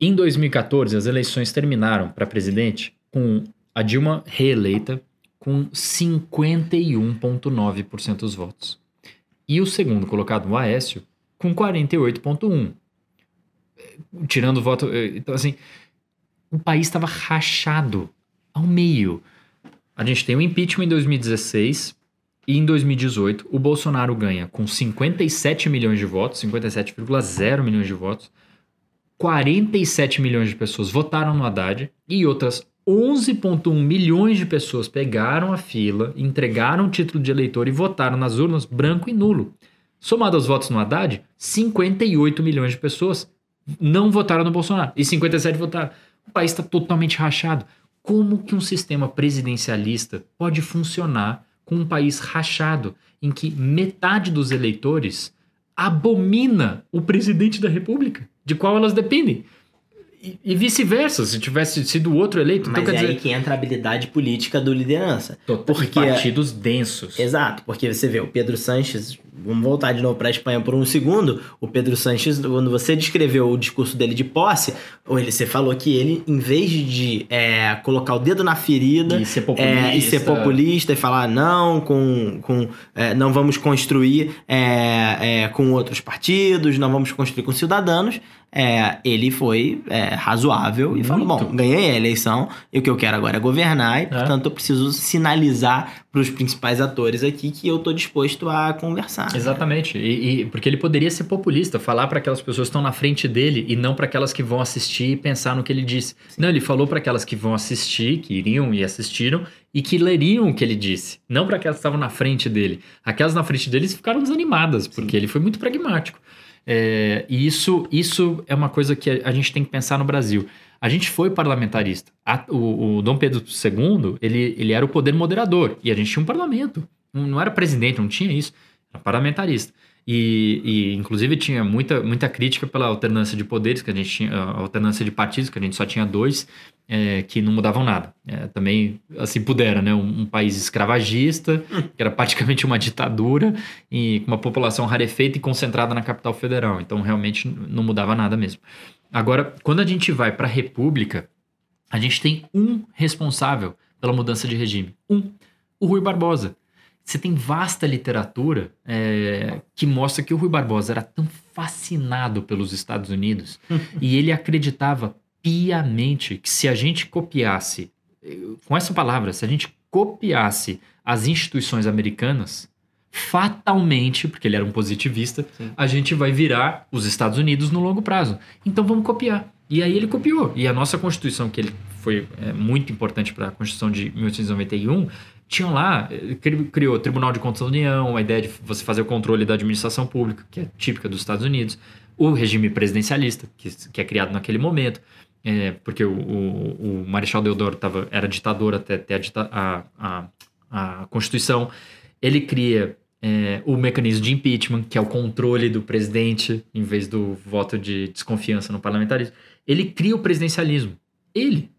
Em 2014, as eleições terminaram para presidente com a Dilma reeleita com 51,9% dos votos. E o segundo colocado, o Aécio, com 48,1%. Tirando o voto. eh, Então, assim, o país estava rachado ao meio. A gente tem o impeachment em 2016 e em 2018 o Bolsonaro ganha com 57 milhões de votos, 57,0 milhões de votos. 47 milhões de pessoas votaram no Haddad e outras 11,1 milhões de pessoas pegaram a fila, entregaram o título de eleitor e votaram nas urnas branco e nulo. Somado aos votos no Haddad, 58 milhões de pessoas não votaram no Bolsonaro e 57 votaram. O país está totalmente rachado. Como que um sistema presidencialista pode funcionar com um país rachado em que metade dos eleitores abomina o presidente da República, de qual elas dependem? E, e vice-versa, se tivesse sido outro eleito. Mas então, é quer aí dizer, que entra a habilidade política do liderança. porque porque- partidos densos. Exato, porque você vê o Pedro Sanches, vamos voltar de novo para a Espanha por um segundo. O Pedro Sanches, quando você descreveu o discurso dele de posse, ou ele, você falou que ele, em vez de é, colocar o dedo na ferida E ser populista. é, e ser populista e falar não, com, com, é, não vamos construir é, é, com outros partidos, não vamos construir com cidadãos. é, ele foi é, razoável e falou: Muito. bom, ganhei a eleição e o que eu quero agora é governar, e portanto eu preciso sinalizar para os principais atores aqui que eu tô disposto a conversar. Exatamente. E, e- porque ele poderia ser populista, falar para aquelas pessoas que estão na frente dele e não para aquelas que vão assistir e pensar no que ele disse. Não, ele falou para aquelas que vão assistir, que iriam e assistiram e que leriam o que ele disse, não para aquelas que estavam na frente dele. Aquelas na frente deles ficaram desanimadas, porque ele foi muito pragmático. É, e isso, isso é uma coisa que a, a gente tem que pensar no Brasil. A gente foi parlamentarista. A- o, o Dom Pedro II, ele, ele era o poder moderador. E a gente tinha um parlamento. Não, não era presidente, não tinha isso. Era parlamentarista. E, e, inclusive, tinha muita, muita crítica pela alternância de poderes, que a gente tinha, a alternância de partidos, que a gente só tinha dois, é, que não mudavam nada. É, também, assim, pudera, né? Um, um país escravagista, que era praticamente uma ditadura, e com uma população rarefeita e concentrada na capital federal. Então, realmente, não mudava nada mesmo. Agora, quando a gente vai para a República, a gente tem um responsável pela mudança de regime. Um. O Rui Barbosa. Você tem vasta literatura é, que mostra que o Rui Barbosa era tão fascinado pelos Estados Unidos (laughs) e ele acreditava piamente que se a gente copiasse, com essa palavra, se a gente copiasse as instituições americanas, fatalmente, porque ele era um positivista, Sim. a gente vai virar os Estados Unidos no longo prazo. Então vamos copiar. E aí ele copiou. E a nossa Constituição, que ele foi é, muito importante para a Constituição de 1891, tinha lá, eh, cri- criou o Tribunal de Contas da União, a ideia de você fazer o controle da administração pública, que é típica dos Estados Unidos, o regime presidencialista, que, que é criado naquele momento, é, porque o, o, o Marechal Deodoro tava, era ditador até a, a, a, Constituição. Ele cria é, o mecanismo de impeachment, que é o controle do presidente, em vez do voto de desconfiança no parlamentarismo. Ele cria o presidencialismo. Ele,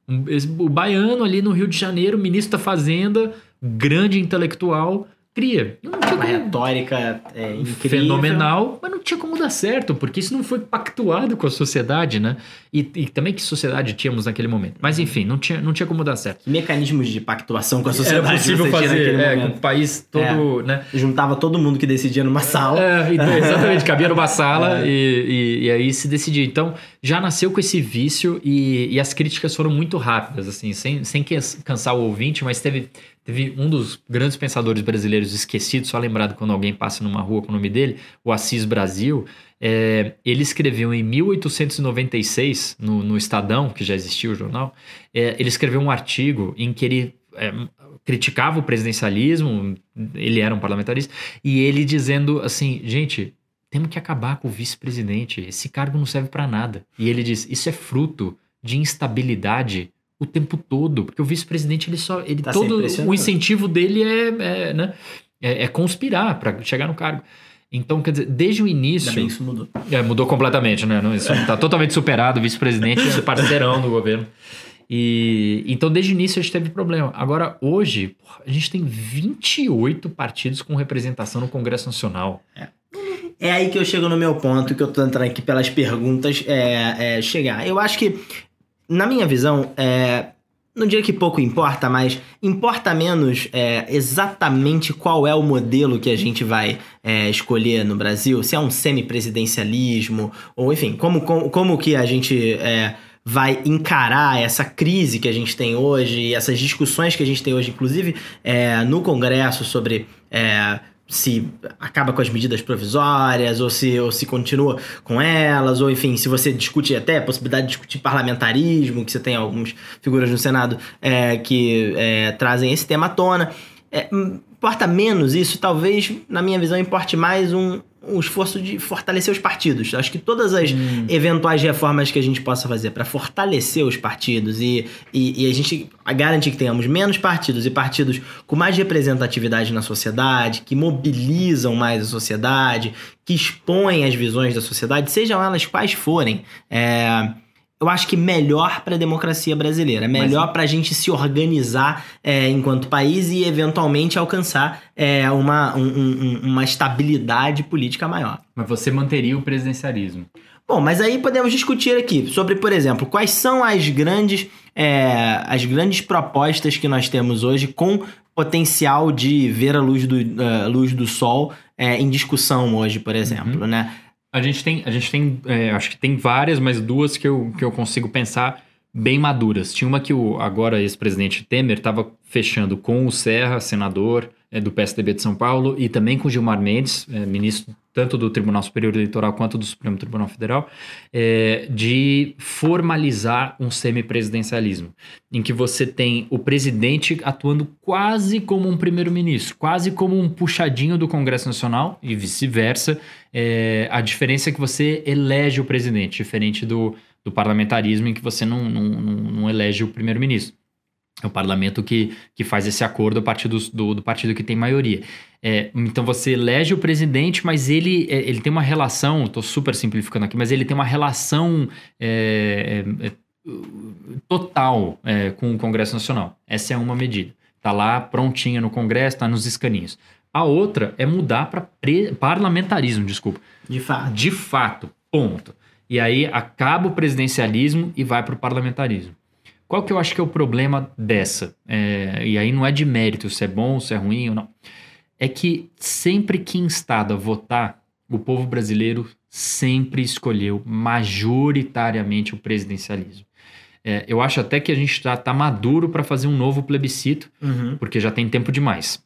o baiano ali no Rio de Janeiro, ministro da Fazenda, grande intelectual, cria. Não tinha Uma como- retórica é, incrível. fenomenal, mas não tinha como dar certo, porque isso não foi pactuado com a sociedade, né? E, e também que sociedade tínhamos naquele momento. Mas enfim, não tinha, não tinha como dar certo. Mecanismos de pactuação com a sociedade Era possível fazer é, com o país todo, né? Juntava todo mundo que decidia numa sala. É, exatamente, (laughs) cabia numa sala É. e, e, e aí se decidia. Então, já nasceu com esse vício e, as críticas foram muito rápidas, assim, sem, sem cansar o ouvinte, mas teve, teve um dos grandes pensadores brasileiros esquecidos, só lembrado quando alguém passa numa rua com o nome dele, o Assis Brasil. é, ele escreveu em 1896, no, no Estadão, que já existia o jornal, é, ele escreveu um artigo em que ele é, criticava o presidencialismo, ele era um parlamentarista, e ele dizendo assim, gente, temos que acabar com o vice-presidente, esse cargo não serve para nada. E ele diz, isso é fruto de instabilidade o tempo todo, porque o vice-presidente ele só, ele Tá todo o incentivo dele é, é, né, é, é conspirar para chegar no cargo. Então, quer dizer, desde o início. Ainda bem isso mudou. É, mudou completamente, né? Não, Isso tá totalmente superado. O vice-presidente (laughs) é parceirão do governo. E então, desde o início, a gente teve problema. Agora, hoje, a gente tem 28 partidos com representação no Congresso Nacional. É aí que eu chego no meu ponto, que eu tô entrando aqui pelas perguntas é, é, chegar. Eu acho que, na minha visão, é, não diria que pouco importa, mas importa menos é, exatamente qual é o modelo que a gente vai é, escolher no Brasil, se é um semipresidencialismo, ou enfim, como, como, como que a gente é, vai encarar essa crise que a gente tem hoje, essas discussões que a gente tem hoje, inclusive é, no Congresso, sobre. Se acaba com as medidas provisórias, ou se, ou se continua com elas, ou enfim, se você discute até a possibilidade de discutir parlamentarismo, que você tem algumas figuras no Senado é, que é, trazem esse tema à tona. É, hum, importa menos isso, talvez, na minha visão, importe mais um, um esforço de fortalecer os partidos. Acho que todas as eventuais reformas que a gente possa fazer para fortalecer os partidos e, e, e a gente garantir que tenhamos menos partidos e partidos com mais representatividade na sociedade, que mobilizam mais a sociedade, que expõem as visões da sociedade, sejam elas quais forem. É, eu acho que melhor para a democracia brasileira, melhor para a gente se organizar é, enquanto país e eventualmente alcançar é, uma, um- um- uma estabilidade política maior. Mas você manteria o presidencialismo. Bom, mas aí podemos discutir aqui sobre, por exemplo, quais são as grandes, é, as grandes propostas que nós temos hoje com potencial de ver a luz do, a luz do sol é, em discussão hoje, por exemplo, né? A gente tem, a gente tem é, acho que tem várias, mas duas que eu, que eu consigo pensar bem maduras. Tinha uma que o agora ex-presidente Temer estava fechando com o Serra, senador é, do PSDB de São Paulo, e também com Gilmar Mendes, é, ministro tanto do Tribunal Superior Eleitoral quanto do Supremo Tribunal Federal, é, de formalizar um semipresidencialismo, em que você tem o presidente atuando quase como um primeiro-ministro, quase como um puxadinho do Congresso Nacional e vice-versa. É, a diferença é que você elege o presidente, diferente do, do parlamentarismo, em que você não, não, não, não elege o primeiro-ministro. É o parlamento que, que faz esse acordo a partir do, do, do partido que tem maioria. É, então você elege o presidente, mas ele, é, ele tem uma relação, estou super simplificando aqui, mas ele tem uma relação é, é, é, total é, com o Congresso Nacional. Essa é uma medida. Está lá prontinha no Congresso, está nos escaninhos. A outra é mudar para parlamentarismo, desculpa. De fato. De fato, ponto. E aí acaba o presidencialismo e vai para o parlamentarismo. Qual que eu acho que é o problema dessa? É, e aí não é de mérito se é bom, se é ruim ou não. É que sempre que instado a votar, o povo brasileiro sempre escolheu majoritariamente o presidencialismo. É, eu acho até que a gente está maduro para fazer um novo plebiscito, Uhum. porque já tem tempo demais.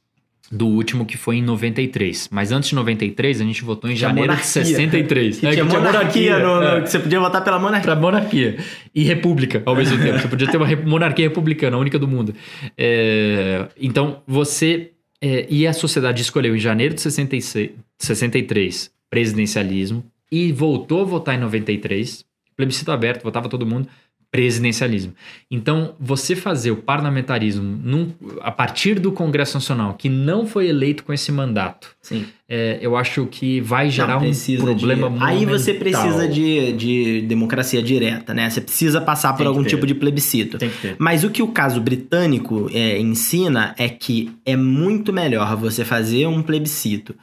Do último que foi em 93. Mas antes de 93, a gente votou em Tinha janeiro de monarquia. 63. Que É, tinha que tinha monarquia, no, no- é. que você podia votar pela monarquia. Pra monarquia. E república ao mesmo tempo. Você podia ter uma monarquia republicana, a única do mundo. É, então, você. é, e a sociedade escolheu em janeiro de 66, 63 presidencialismo e voltou a votar em 93. Plebiscito aberto, votava todo mundo. Presidencialismo. Então, você fazer o parlamentarismo num- a partir do Congresso Nacional, que não foi eleito com esse mandato, Sim. é, eu acho que vai gerar um problema de... Aí você precisa de, de democracia direta, né? Você precisa passar por Tem algum ter. tipo de plebiscito. Tem que ter. Mas o que o caso britânico é, ensina é que é muito melhor você fazer um plebiscito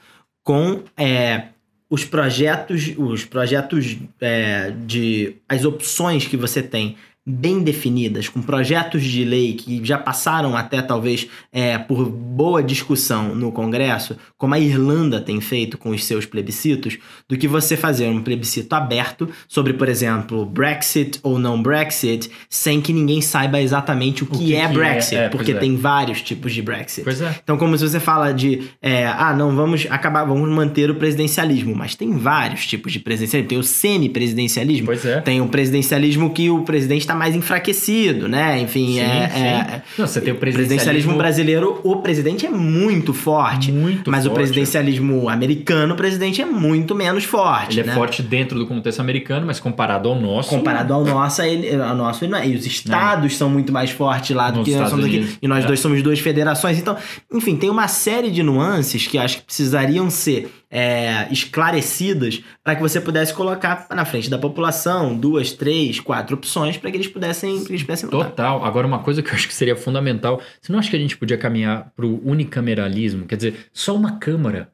com é, os projetos, os projetos é, de as opções que você tem bem definidas, com projetos de lei que já passaram até talvez é, por boa discussão no Congresso, como a Irlanda tem feito com os seus plebiscitos, do que você fazer um plebiscito aberto sobre, por exemplo, Brexit ou não Brexit, sem que ninguém saiba exatamente o que, que é que é, Brexit, é, porque é. tem vários tipos de Brexit. É. Então, como se você fala de, é, ah, não, vamos acabar, vamos manter o presidencialismo, mas tem vários tipos de presidencialismo. Tem o semi-presidencialismo, tem o presidencialismo que o presidente está mais enfraquecido, né? Enfim, Sim, é, sim. é- Não, você tem o o presidencialismo presidencialismo brasileiro, o presidente é muito forte. Muito mas o forte. presidencialismo americano, o presidente é muito menos forte. Ele né? é forte dentro do contexto americano, mas comparado ao nosso. Comparado ao nosso, ele, ao nosso ele não é. E os estados são muito mais fortes lá do Nos que nós Estados somos aqui. Unidos. E nós É. dois somos duas federações. Então, enfim, tem uma série de nuances que acho que precisariam ser é, esclarecidas para que você pudesse colocar na frente da população duas, três, quatro opções para que eles pudessem, que eles pudessem votar. Total. Agora, uma coisa que eu acho que seria fundamental. Você não acha que a gente podia caminhar para o unicameralismo? Quer dizer, só uma Câmara.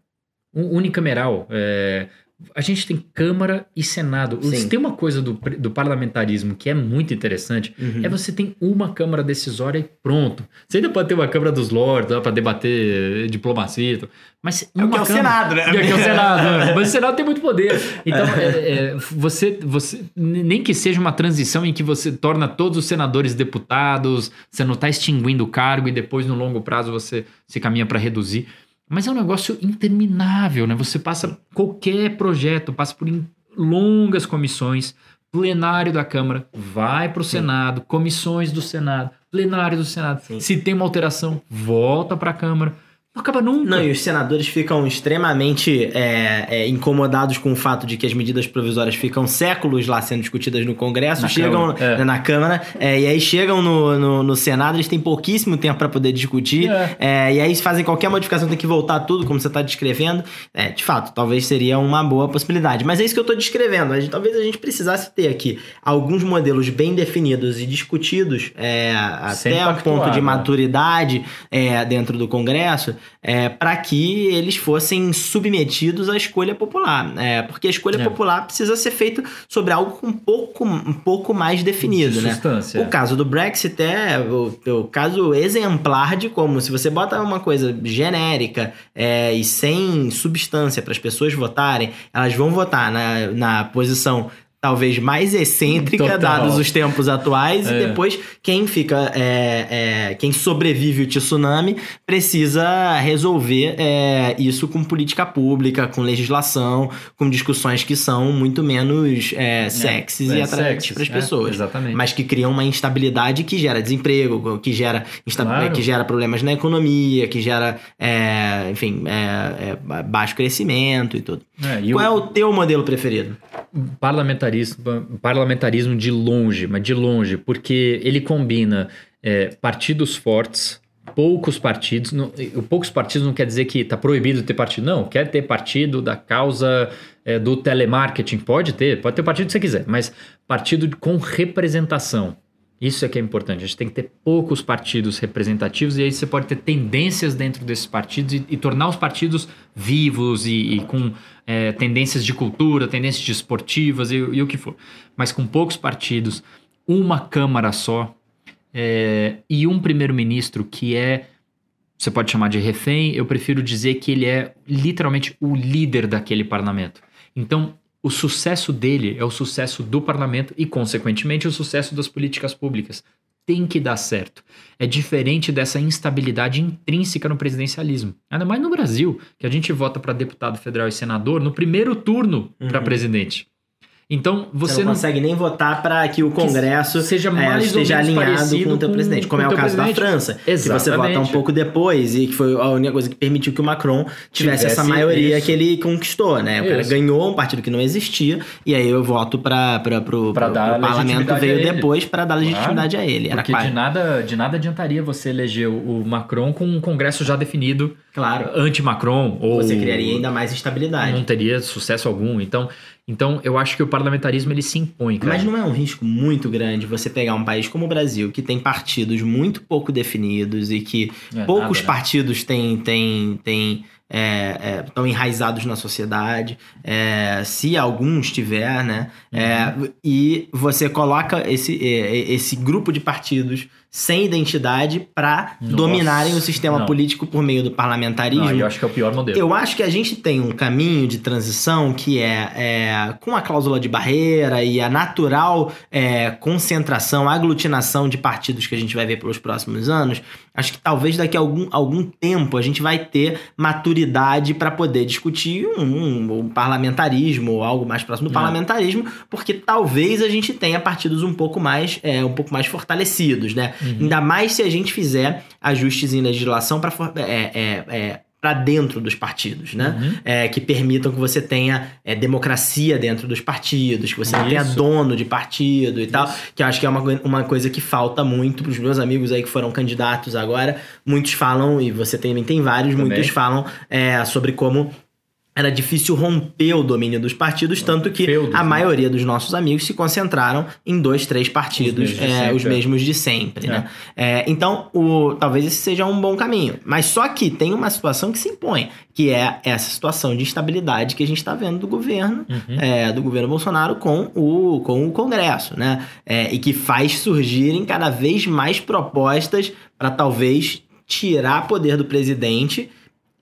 Um unicameral. é, A gente tem Câmara e Senado. Sim. Se tem uma coisa do, do parlamentarismo que é muito interessante, Uhum. é você tem uma Câmara decisória e pronto. Você ainda pode ter uma Câmara dos Lords para debater diplomacia, e tal, mas É o uma é o Câmara- Senado, né? É é o Senado, né? (laughs) mas o Senado tem muito poder. Então, é, é, você, você, nem que seja uma transição em que você torna todos os senadores deputados, você não está extinguindo o cargo e depois no longo prazo você se caminha para reduzir. Mas é um negócio interminável, né? Você passa qualquer projeto, passa por longas comissões, plenário da Câmara, vai para o Senado, comissões do Senado, plenário do Senado. Sim. Se tem uma alteração, volta para a Câmara. Não acaba nunca. Não, e os senadores ficam extremamente é, é, incomodados com o fato de que as medidas provisórias ficam séculos lá sendo discutidas no Congresso, Na chegam Câmara, é. na Câmara, é, e aí chegam no, no, no Senado, eles têm pouquíssimo tempo para poder discutir, É. é, e aí fazem qualquer modificação, tem que voltar tudo, como você está descrevendo. É, de fato, talvez seria uma boa possibilidade. Mas é isso que eu estou descrevendo. A gente- talvez a gente precisasse ter aqui alguns modelos bem definidos e discutidos é, até o pactuar, ponto de né? maturidade é, dentro do Congresso, é, para que eles fossem submetidos à escolha popular. É, porque a escolha É. popular precisa ser feita sobre algo com um pouco, um pouco mais definido, De né? O caso do Brexit é o, o caso exemplar de como, se você bota uma coisa genérica é, e sem substância para as pessoas votarem, elas vão votar na, na posição talvez mais excêntrica, Total. dados os tempos atuais, É. e depois quem fica, é, é, quem sobrevive o tsunami precisa resolver é, isso com política pública, com legislação, com discussões que são muito menos é, sexys É, e atraentes sexys, para as pessoas exatamente. mas que criam uma instabilidade que gera desemprego, que gera, Claro. que gera problemas na economia, que gera, enfim, baixo crescimento e tudo. Qual o- é o teu modelo preferido? Parlamentarismo, parlamentarismo de longe, mas de longe, porque ele combina é, partidos fortes, poucos partidos. Não, poucos partidos não quer dizer que está proibido ter partido. Não, quer ter partido da causa é, do telemarketing. Pode ter, pode ter partido que você quiser, mas partido com representação. Isso é que é importante. A gente tem que ter poucos partidos representativos e aí você pode ter tendências dentro desses partidos e, e tornar os partidos vivos e, e com é, tendências de cultura, tendências esportivas e, e o que for. Mas com poucos partidos, uma Câmara só é, e um primeiro-ministro que é. Você pode chamar de refém, eu prefiro dizer que ele é literalmente o líder daquele parlamento. Então, o sucesso dele é o sucesso do parlamento e, consequentemente, o sucesso das políticas públicas. Tem que dar certo. É diferente dessa instabilidade intrínseca no presidencialismo. Ainda mais no Brasil, que a gente vota para deputado federal e senador no primeiro turno para Uhum. presidente. Então, Você, você, não, consegue nem votar para que o Congresso seja é, mais ou esteja alinhado com o teu presidente, como com é o o caso da presidente. França, que você vota um Exatamente. pouco depois e que foi a única coisa que permitiu que o Macron tivesse, essa Tivesse maioria isso. que ele conquistou, né? O cara ganhou um partido que não existia e aí eu voto para pro parlamento veio depois para dar legitimidade a ele. Era Porque quase. de nada, de nada adiantaria você eleger o o Macron com um congresso já definido Claro. anti-Macron. Ou Você criaria ainda mais instabilidade. Não teria sucesso algum. Então, então, eu acho que o parlamentarismo ele se impõe, cara. Mas não é um risco muito grande você pegar um país como o Brasil, que tem partidos muito pouco definidos e que É poucos nada, né? partidos têm, têm, têm, é, é, estão enraizados na sociedade, é, se alguns tiver, né? É, Uhum. e você coloca esse, é, esse grupo de partidos sem identidade para dominarem o sistema não. político por meio do parlamentarismo. Não, eu acho que é o pior modelo. Eu acho que a gente tem um caminho de transição que é, é, com a cláusula de barreira e a natural é, concentração, aglutinação de partidos que a gente vai ver pelos próximos anos. Acho que talvez daqui a algum, algum tempo a gente vai ter maturidade para poder discutir um, um- um parlamentarismo ou algo mais próximo do É. parlamentarismo, porque talvez a gente tenha partidos um pouco mais, é, um pouco mais fortalecidos, né? Uhum. Ainda mais se a gente fizer ajustes em legislação para é, é, é, para dentro dos partidos, né? Uhum. É, que permitam que você tenha é, democracia dentro dos partidos, que você não tenha dono de partido e tal, Isso. que eu acho que é uma, uma coisa que falta muito pros meus amigos aí que foram candidatos agora. Muitos falam, e você também tem vários, Também. muitos falam é, sobre como era difícil romper o domínio dos partidos, tanto que Feudos, a né? maioria dos nossos amigos se concentraram em dois, três partidos, de é, os é. mesmos de sempre, né? É, então, o, talvez esse seja um bom caminho. Mas só que tem uma situação que se impõe, que é essa situação de instabilidade que a gente está vendo do governo, Uhum. é, do governo Bolsonaro com o, com o Congresso, né? É, e que faz surgirem cada vez mais propostas para talvez tirar poder do presidente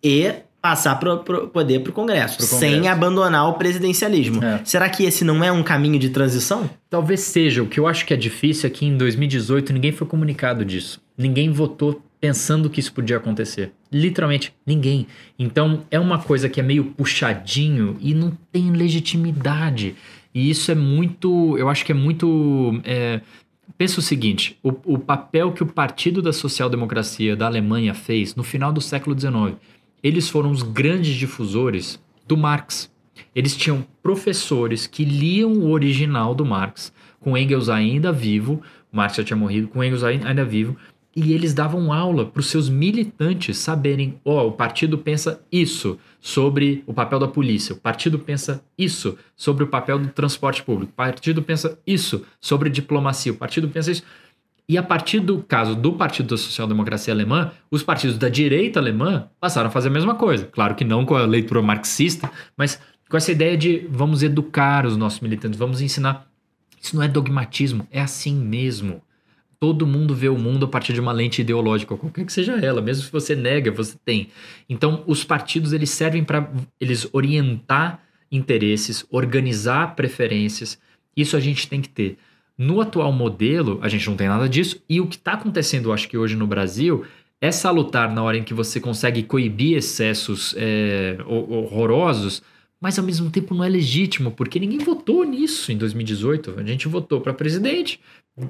e passar pro, pro poder para o Congresso, sem abandonar o presidencialismo. É. Será que esse não é um caminho de transição? Talvez seja. O que eu acho que é difícil é que em 2018 ninguém foi comunicado disso. Ninguém votou pensando que isso podia acontecer. Literalmente, ninguém. Então, é uma coisa que é meio puxadinho e não tem legitimidade. E isso é muito. Eu acho que é muito. é, Pensa o seguinte: o, o papel que o Partido da Social Democracia da Alemanha fez no final do século XIX, eles foram os grandes difusores do Marx. Eles tinham professores que liam o original do Marx, com Engels ainda vivo, Marx já tinha morrido, com Engels ai- ainda vivo, e eles davam aula para os seus militantes saberem: ó, o partido pensa isso sobre o papel da polícia, o partido pensa isso sobre o papel do transporte público, o partido pensa isso sobre diplomacia, o partido pensa isso. E a partir do caso do Partido da Social Democracia Alemã, os partidos da direita alemã passaram a fazer a mesma coisa. Claro que não com a leitura marxista, mas com essa ideia de vamos educar os nossos militantes, vamos ensinar. Isso não é dogmatismo, é assim mesmo. Todo mundo vê o mundo a partir de uma lente ideológica, qualquer que seja ela, mesmo se você nega, você tem. Então, os partidos eles servem para eles orientar interesses, organizar preferências. Isso a gente tem que ter. No atual modelo, a gente não tem nada disso. E o que está acontecendo, acho que hoje no Brasil, é salutar na hora em que você consegue coibir excessos é, ho- horrorosos, mas ao mesmo tempo não é legítimo, porque ninguém votou nisso em 2018. A gente votou para presidente,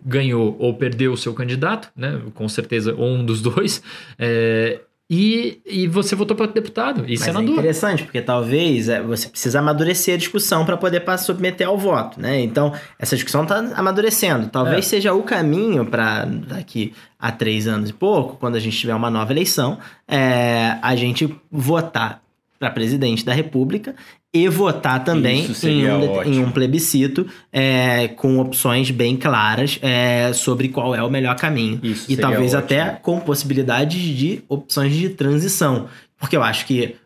ganhou ou perdeu o seu candidato, né? Com certeza, ou um dos (laughs) dois. é, e, e você votou para deputado e Mas é senador. interessante, porque talvez é, você precisa amadurecer a discussão para poder pa- submeter ao voto, né? Então, essa discussão está amadurecendo. Talvez É. seja o caminho para daqui a três anos e pouco, quando a gente tiver uma nova eleição, é, a gente votar para presidente da República e votar também em um, em um plebiscito é, com opções bem claras é, sobre qual é o melhor caminho. Isso E talvez ótimo. até com possibilidades de opções de transição. Porque eu acho que.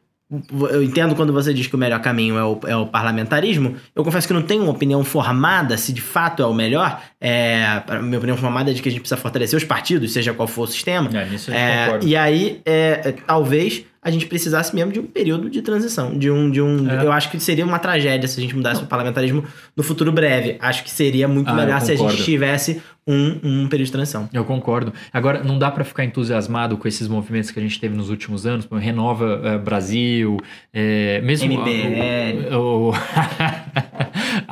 Eu entendo quando você diz que o melhor caminho é o, é o parlamentarismo. Eu confesso que não tenho uma opinião formada se de fato é o melhor. É, a minha opinião formada é de que a gente precisa fortalecer os partidos, seja qual for o sistema. É, nisso gente É, concorda. e aí, é, é, talvez a gente precisasse mesmo de um período de transição, de um, de um, É. eu acho que seria uma tragédia se a gente mudasse o parlamentarismo no futuro breve. Acho que seria muito Ah, melhor se a gente tivesse um, um período de transição. Eu concordo. Agora, não dá pra ficar entusiasmado com esses movimentos que a gente teve nos últimos anos, como Renova eh, Brasil, eh, mesmo MBL. o- o-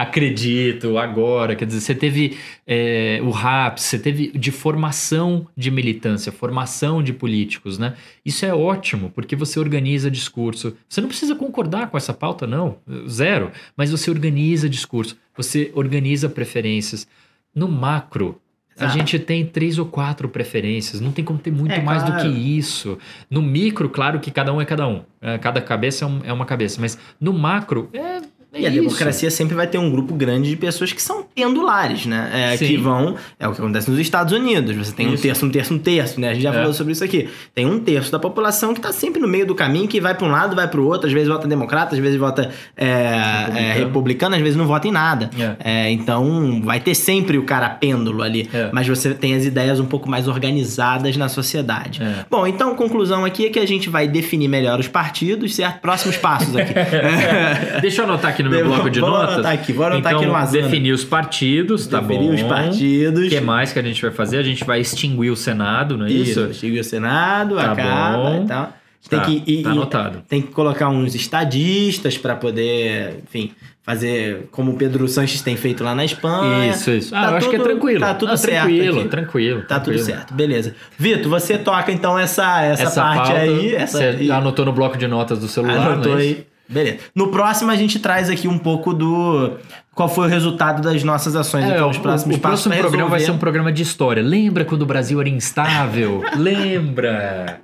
acredito agora, quer dizer, você teve eh, o RAPS, você teve de formação de militância, formação de políticos, né? Isso é ótimo, porque você organiza discurso. Você não precisa concordar com essa pauta, não, zero. Mas você organiza discurso, você organiza preferências. No macro, a Exato. gente tem três ou quatro preferências, não tem como ter muito É, mais do claro. que isso. No micro, claro que cada um é cada um. É, Cada cabeça é, é uma cabeça. Mas no macro, é, é E a isso. democracia sempre vai ter um grupo grande de pessoas que são pendulares, né? É, que vão. É o que acontece nos Estados Unidos. Você tem um Isso. terço, um terço, um terço, né? A gente já É. falou sobre isso aqui. Tem um terço da população que tá sempre no meio do caminho, que vai para um lado, vai para o outro, às vezes vota democrata, às vezes vota é, Republicano. é, republicano, às vezes não vota em nada. É. É, então vai ter sempre o cara pêndulo ali. É. Mas você tem as ideias um pouco mais organizadas na sociedade. É. Bom, então, conclusão aqui é que a gente vai definir melhor os partidos, certo? Próximos passos aqui. (laughs) Deixa eu anotar aqui no meu bloco de (laughs) anotar notas. aqui, vou anotar então, aqui no Asana. definir os partidos, tá Definir bom. os partidos. O que mais que a gente vai fazer? A gente vai extinguir o Senado, não é isso? Chega o Senado, Tá acaba bom. e tal. Tem Tá, que e- tá anotado. Tem que colocar uns estadistas para poder, enfim, fazer como o Pedro Sanches tem feito lá na Espanha. Isso, isso. Ah, Tá eu acho que é tudo- tranquilo. Tá tudo Ah, certo. Tranquilo, aqui. tranquilo. Tá tudo tranquilo. certo, beleza. Vitor, você toca então essa, essa, parte pauta, aí. Essa, Você e- anotou no bloco de notas do celular, Anotou não é isso? aí. Beleza. No próximo a gente traz aqui um pouco do. Qual foi o resultado das nossas ações É, então, o, os próximos o passos próximo pra programa vai ser um programa de história. Lembra quando o Brasil era instável? (laughs) Lembra?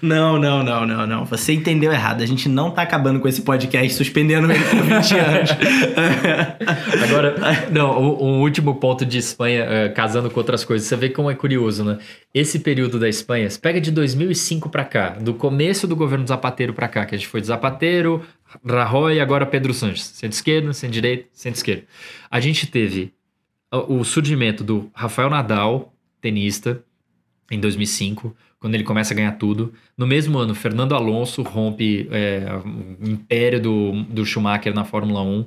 Não, não, não, não, não. Você entendeu errado. A gente não tá acabando com esse podcast, suspendendo ele por 20 (laughs) anos. Agora, não, o, o último ponto de Espanha, eh, casando com outras coisas, você vê como é curioso, né? Esse período da Espanha, você pega de 2005 pra cá, do começo do governo Zapatero pra cá, que a gente foi de Zapatero, Rajoy e agora Pedro Sanches. Centro-esquerda, centro-direita, centro-esquerda. A gente teve o surgimento do Rafael Nadal, tenista, em 2005, quando ele começa a ganhar tudo. No mesmo ano, Fernando Alonso rompe é, o império do, do Schumacher na Fórmula 1.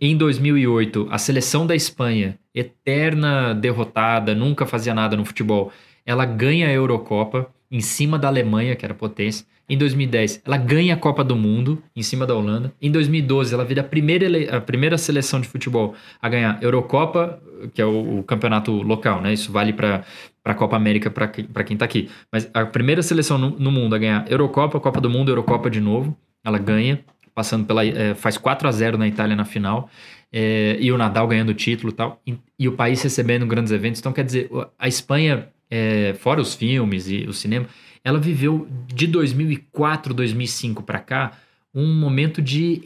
Em 2008, a seleção da Espanha, eterna derrotada, nunca fazia nada no futebol, ela ganha a Eurocopa em cima da Alemanha, que era potência. Em 2010, ela ganha a Copa do Mundo em cima da Holanda. Em 2012, ela vira a primeira, a primeira seleção de futebol a ganhar Eurocopa, que é o, o campeonato local, né? Isso vale para a Copa América para quem tá aqui. Mas a primeira seleção no, no mundo a ganhar Eurocopa, Copa do Mundo, Eurocopa de novo. Ela ganha, passando pela. eh, faz 4 a 0 na Itália na final. eh, e o Nadal ganhando o título e tal. E, o país recebendo grandes eventos. Então, quer dizer, a Espanha, eh, fora os filmes e o cinema, ela viveu de 2004, 2005 para cá um momento de,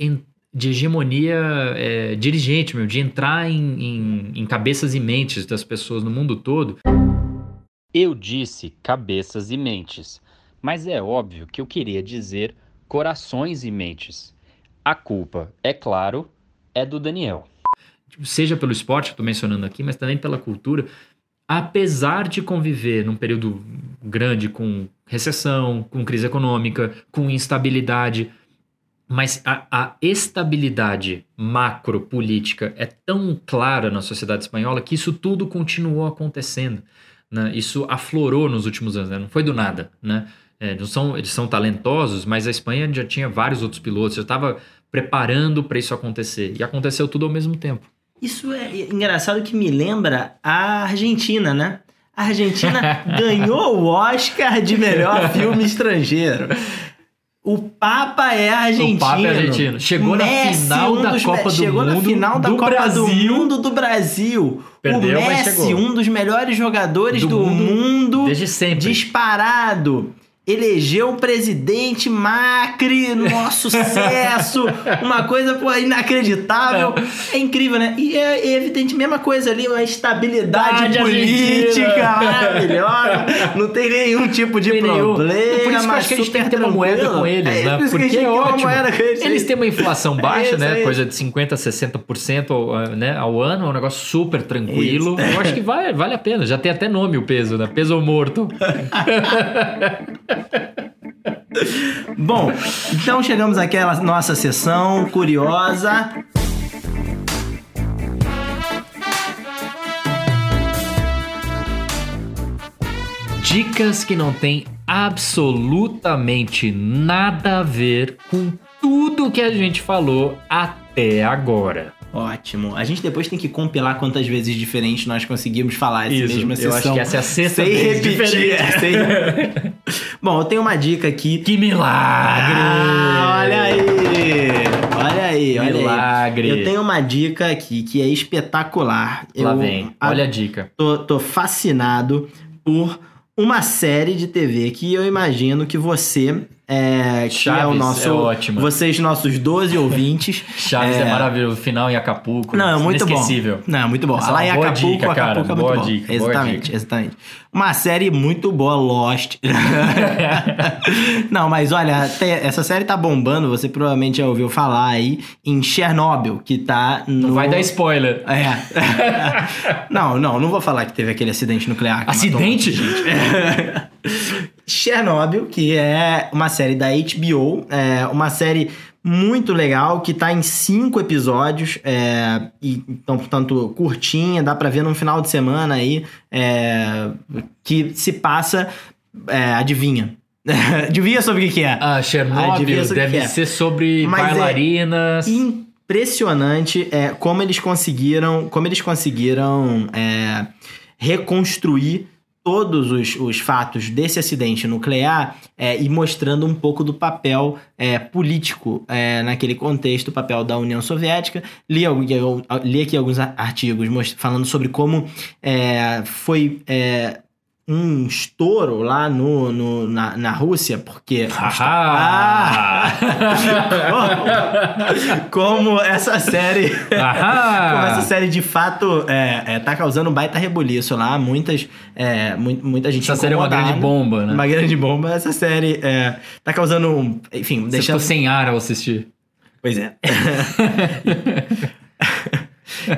de hegemonia eh, dirigente, meu, de entrar em, em, em cabeças e mentes das pessoas no mundo todo. Eu disse cabeças e mentes, mas é óbvio que eu queria dizer corações e mentes. A culpa, é claro, é do Daniel. seja pelo esporte que tô mencionando aqui, mas também pela cultura, apesar de conviver num período grande com recessão, com crise econômica, com instabilidade, mas a, a estabilidade macro política é tão clara na sociedade espanhola que isso tudo continuou acontecendo. né? Isso aflorou nos últimos anos, né? não foi do nada. Né? É, são, eles são talentosos, mas a Espanha já tinha vários outros pilotos, já estava preparando para isso acontecer. E aconteceu tudo ao mesmo tempo. Isso é engraçado que me lembra a Argentina, né? A Argentina (laughs) ganhou o Oscar de melhor filme estrangeiro. O Papa é argentino. O Papa é argentino. Chegou na Messi, final um da Copa do Chegou na Mundo final da do Copa do Brasil. Mundo do Brasil. Perdeu, o Messi, chegou. um dos melhores jogadores do, Do mundo, mundo, Desde sempre. disparado. Elegeu o presidente Macri, maior (laughs) sucesso, uma coisa pô, inacreditável. É incrível, né? E é, é evidente, mesma coisa ali, uma estabilidade Verdade, política maravilhosa. Não tem nenhum tipo de Tem nenhum. problema. Por isso que acho que a gente tem que ter uma moeda com eles, é, né? que Porque é ótimo. eles. Eles têm uma inflação baixa, isso, né? é Coisa de 50%, 60% ao, né? ao ano, é um negócio super tranquilo. Isso. Eu acho que vai, vale a pena. Já tem até nome o peso, né? Peso morto. (laughs) Bom, então chegamos àquela nossa sessão curiosa. Dicas que não tem absolutamente nada a ver com tudo que a gente falou até agora. Ótimo. A gente depois tem que compilar quantas vezes diferentes nós conseguimos falar essa Isso, mesma eu sessão. acho que essa é a sexta sem vez repetir. diferente. sem- (laughs) Bom, eu tenho uma dica aqui. Que milagre! Ah, olha aí! Olha aí, olha aí. Milagre. Eu tenho uma dica aqui que é espetacular. Lá eu vem. a- Olha a dica. tô, tô fascinado por uma série de TV que eu imagino que você é, que é o Chaves nosso é ótima. vocês nossos 12 ouvintes (laughs) Chaves é, É. maravilhoso. Final em Acapulco. Não, é muito bom. Não, é muito bom. Essa é Lá em boa Acapulco, dica, cara. Acapulco é muito Boa bom. dica, boa exatamente, dica. exatamente. Uma série muito boa, Lost. (laughs) Não, mas olha, essa série tá bombando, você provavelmente já ouviu falar aí em Chernobyl, que tá no... Não vai dar spoiler. É. (laughs) não, não, não vou falar que teve aquele acidente nuclear. Acidente? Chernobyl, que é uma série da HBO, é uma série muito legal, que tá em cinco episódios, é, e, então, portanto, curtinha, dá pra ver num final de semana aí, é, que se passa, é, adivinha. (laughs) adivinha sobre o que que é? Ah, Chernobyl deve é. ser sobre Mas é bailarinas. impressionante é, como eles conseguiram como eles conseguiram é, reconstruir todos os, os fatos desse acidente nuclear é, e mostrando um pouco do papel é, político é, naquele contexto, o papel da União Soviética. Li, li aqui alguns artigos falando sobre como é, foi é, um estouro lá no, no- na, na Rússia, porque... (laughs) (laughs) Haha! como essa série Ahá! (laughs) como essa série de fato é, é, tá causando um baita rebuliço lá muitas é, mu- muita gente Essa série é uma grande bomba, né? uma grande bomba essa série é, tá causando enfim Você deixando ficou sem ar ao assistir. pois é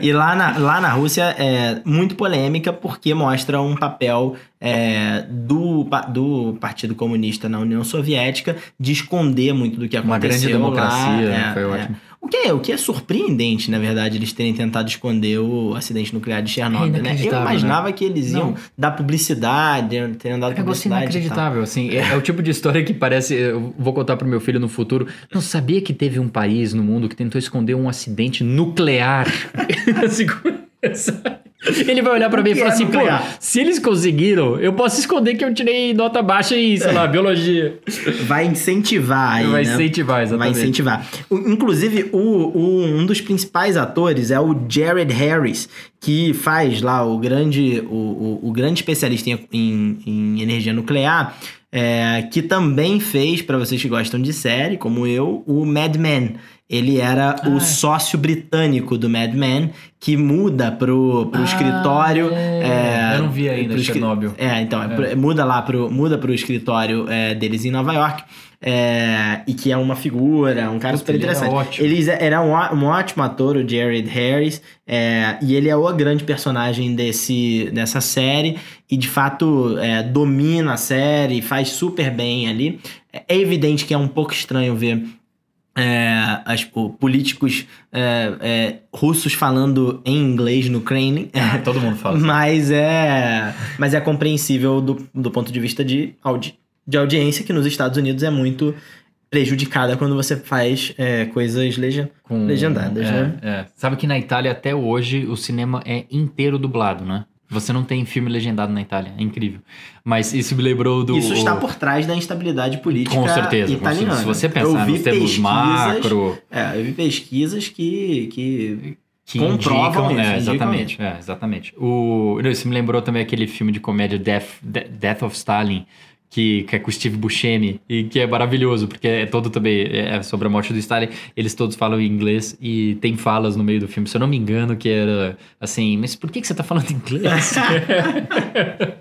E lá na, lá na Rússia é muito polêmica porque mostra um papel é, do, do Partido Comunista na União Soviética de esconder muito do que Uma aconteceu grande democracia, lá. É, Foi é. ótimo. O que, é, o que é surpreendente, na verdade, eles terem tentado esconder o acidente nuclear de Chernobyl, né? Eu imaginava que eles iam Não. dar publicidade, teriam dado É negócio publicidade. tal. inacreditável, assim. É, é o tipo de história que parece. Eu vou contar pro meu filho no futuro. Não sabia que teve um país no mundo que tentou esconder um acidente nuclear. (laughs) Assim, (laughs) sabe? (laughs) Ele vai olhar pra O mim e falar é assim: pô, se eles conseguiram, eu posso esconder que eu tirei nota baixa em, sei lá, biologia. (laughs) Vai incentivar aí, Vai né? incentivar, Vai exatamente. incentivar. O- inclusive, o, o- um dos principais atores é o Jared Harris, que faz lá o grande, o, o- o grande especialista em, em- em energia nuclear, é, que também fez, pra vocês que gostam de série, como eu, o Mad Men. Ele era Ah, o é. sócio britânico do Mad Men, que muda pro, pro escritório. é. é, Eu não vi ainda Chernobyl. É, então, é pro- muda lá pro, muda pro escritório é, deles em Nova York. é, e que é uma figura, um cara super ele era interessante. ótimo. Ele era um, um ótimo ator, o Jared Harris, é, e ele é o grande personagem desse, dessa série, e de fato é, domina a série, faz super bem ali. É evidente que é um pouco estranho ver é, as- políticos é, é, russos falando em inglês no Kremlin. Ah, Todo mundo fala. (laughs) Mas é, mas é compreensível do, do ponto de vista de, audi, de audiência, que nos Estados Unidos é muito prejudicada quando você faz é, coisas legend... Com- legendadas, é, né? é. Sabe que na Itália até hoje o cinema é inteiro dublado, né? Você não tem filme legendado na Itália, é incrível. Mas isso me lembrou do. Isso está o- por trás da instabilidade política Com certeza. com italiana. certeza. Se você Eu pensar vi nos termos macro, É, eu vi pesquisas que, que que comprovam indicam, isso, é, indicam exatamente, é, exatamente. O, isso me lembrou também aquele filme de comédia Death, De- Death of Stalin, que, que é com o Steve Buscemi, e que é maravilhoso, porque é todo também é sobre a morte do Stalin. Eles todos falam em inglês e tem falas no meio do filme. Se eu não me engano, que era assim, mas por que, que você tá falando inglês? (laughs)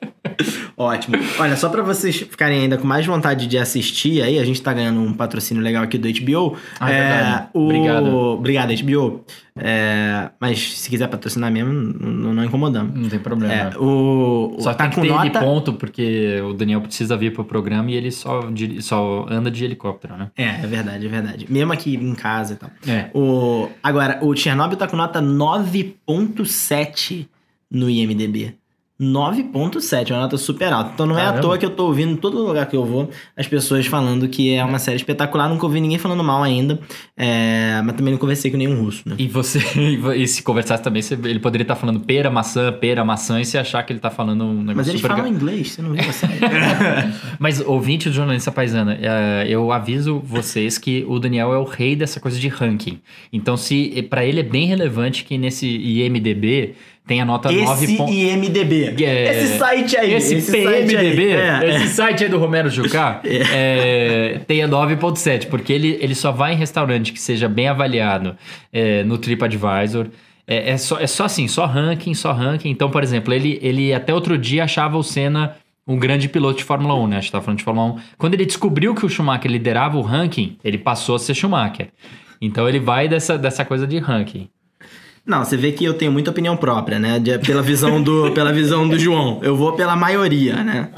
Ótimo. Olha, só pra vocês ficarem ainda com mais vontade de assistir aí, a gente tá ganhando um patrocínio legal aqui do HBO. Ah, é verdade. o... Obrigado. Obrigado, HBO. É, Mas se quiser patrocinar mesmo, não, não incomodamos. Não tem problema. É, o, o Só tá tem que com ter nota. ponto, porque o Daniel precisa vir pro programa e ele só, diri- só anda de helicóptero, né? É, é verdade, é verdade. Mesmo aqui em casa e tal. É. O, agora, o Chernobyl tá com nota 9.7 no IMDB. 9.7, uma nota super alta. Então não é à Caramba. toa que eu tô ouvindo em todo lugar que eu vou as pessoas falando que é uma série espetacular. Nunca ouvi ninguém falando mal ainda. É, mas também não conversei com nenhum russo, né? E você, (laughs) e se conversasse também, ele poderia estar falando pera, maçã, pera, maçã, e você achar que ele tá falando um negócio Mas eles super falam ga- inglês, você não viu a (laughs) série. (laughs) Mas, ouvinte do Jornalista Paisana, eh, eu aviso vocês que o Daniel é o rei dessa coisa de ranking. Então, se para ele é bem relevante que nesse IMDB tem a nota 9 Esse pontos. IMDB. É, Esse site aí. Esse, site PMDB, aí. É, esse site aí do Romero Jucá, (laughs) é, tem a 9.7, porque ele, ele só vai em restaurante que seja bem avaliado é, no TripAdvisor. É, é, só, é só assim, só ranking, só ranking. Então, por exemplo, ele, ele até outro dia achava o Senna um grande piloto de Fórmula 1, né? A gente tá falando de Fórmula 1. Quando ele descobriu que o Schumacher liderava o ranking, ele passou a ser Schumacher. Então ele vai dessa, dessa coisa de ranking. Não, você vê que eu tenho muita opinião própria, né? De- pela, visão do, (laughs) pela visão do João. Eu vou pela maioria, né?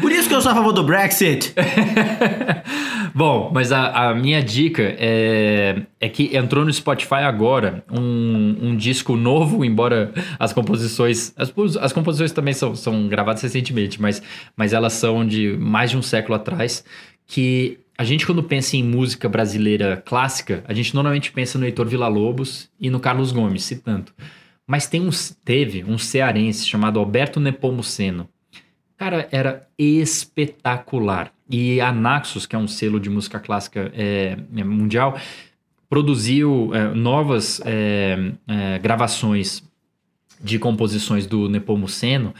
Por isso que eu sou a favor do Brexit. (laughs) Bom, mas a, a minha dica é, é que entrou no Spotify agora um, um disco novo, embora as composições. As, as composições também são, são gravadas recentemente, mas, mas elas são de mais de um século atrás. Que a gente, quando pensa em música brasileira clássica, a gente normalmente pensa no Heitor Villa-Lobos e no Carlos Gomes, se tanto. Mas tem um, teve um cearense chamado Alberto Nepomuceno. Cara, era espetacular. E a Naxos, que é um selo de música clássica é, é, mundial, produziu é, novas é, é, gravações de composições do Nepomuceno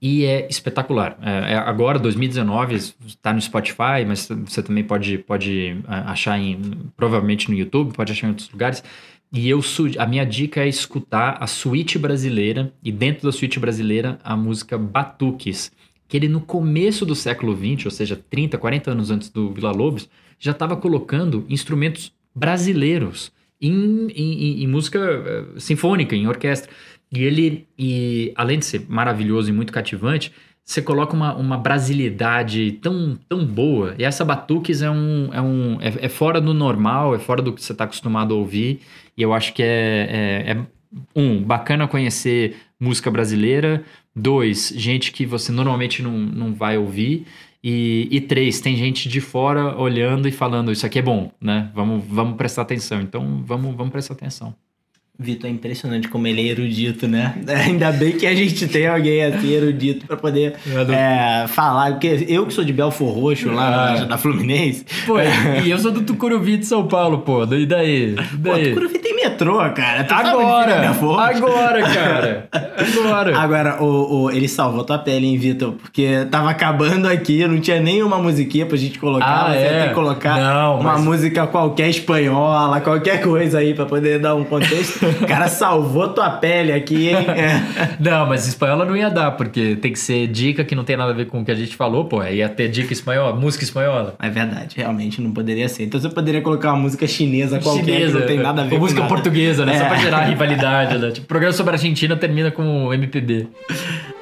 e é espetacular. É, é agora, 2019, está no Spotify, mas você também pode, pode ah, achar em, provavelmente no YouTube, pode achar em outros lugares. E eu a minha dica é escutar a suíte brasileira e dentro da suíte brasileira a música Batuques, que ele no começo do século XX, ou seja, 30, 40 anos antes do Vila Lobos, já estava colocando instrumentos brasileiros em, em- em- música eh, sinfônica, em orquestra. E ele, e além de ser maravilhoso e muito cativante, você coloca uma, uma brasilidade tão, tão boa. E essa Batuques é um. É, um é, é fora do normal, é fora do que você está acostumado a ouvir. E eu acho que é, é, é, um, bacana conhecer música brasileira. Dois, gente que você normalmente não, não vai ouvir. E, e três, tem gente de fora olhando e falando, isso aqui é bom, né? Vamos, vamos prestar atenção. Então, vamos, vamos prestar atenção. Vitor, é impressionante como ele é erudito, né? (laughs) Ainda bem que a gente tem alguém assim erudito pra poder é, falar. Porque eu que sou de Belfor Roxo, lá Ah. na, na Fluminense. Pô, (laughs) e eu sou do Tucuruvi de São Paulo, pô. E daí? Pô, daí? Tucuruvi tem metrô, cara. Tu Agora! Agora, cara! Agora! Agora, o, o- ele salvou tua pele, hein, Vitor? Porque tava acabando aqui, não tinha nenhuma musiquinha pra gente colocar. Ah, é? ter que colocar Não, uma mas- música qualquer espanhola, qualquer coisa aí pra poder dar um contexto. (laughs) O cara salvou tua pele aqui, hein? É. (laughs) Não, mas espanhola não ia dar, porque tem que ser dica que não tem nada a ver com o que a gente falou, pô. Ia ter dica espanhola, música espanhola. É verdade, realmente não poderia ser. Então você poderia colocar uma música chinesa qualquer que não tem nada a ver ou com música nada. portuguesa, né? Só É. pra gerar (laughs) rivalidade, né? Tipo, o programa sobre a Argentina termina com MPB.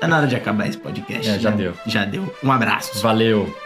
Tá na hora de acabar esse podcast. É, já né? deu. Já deu. Um abraço. Valeu!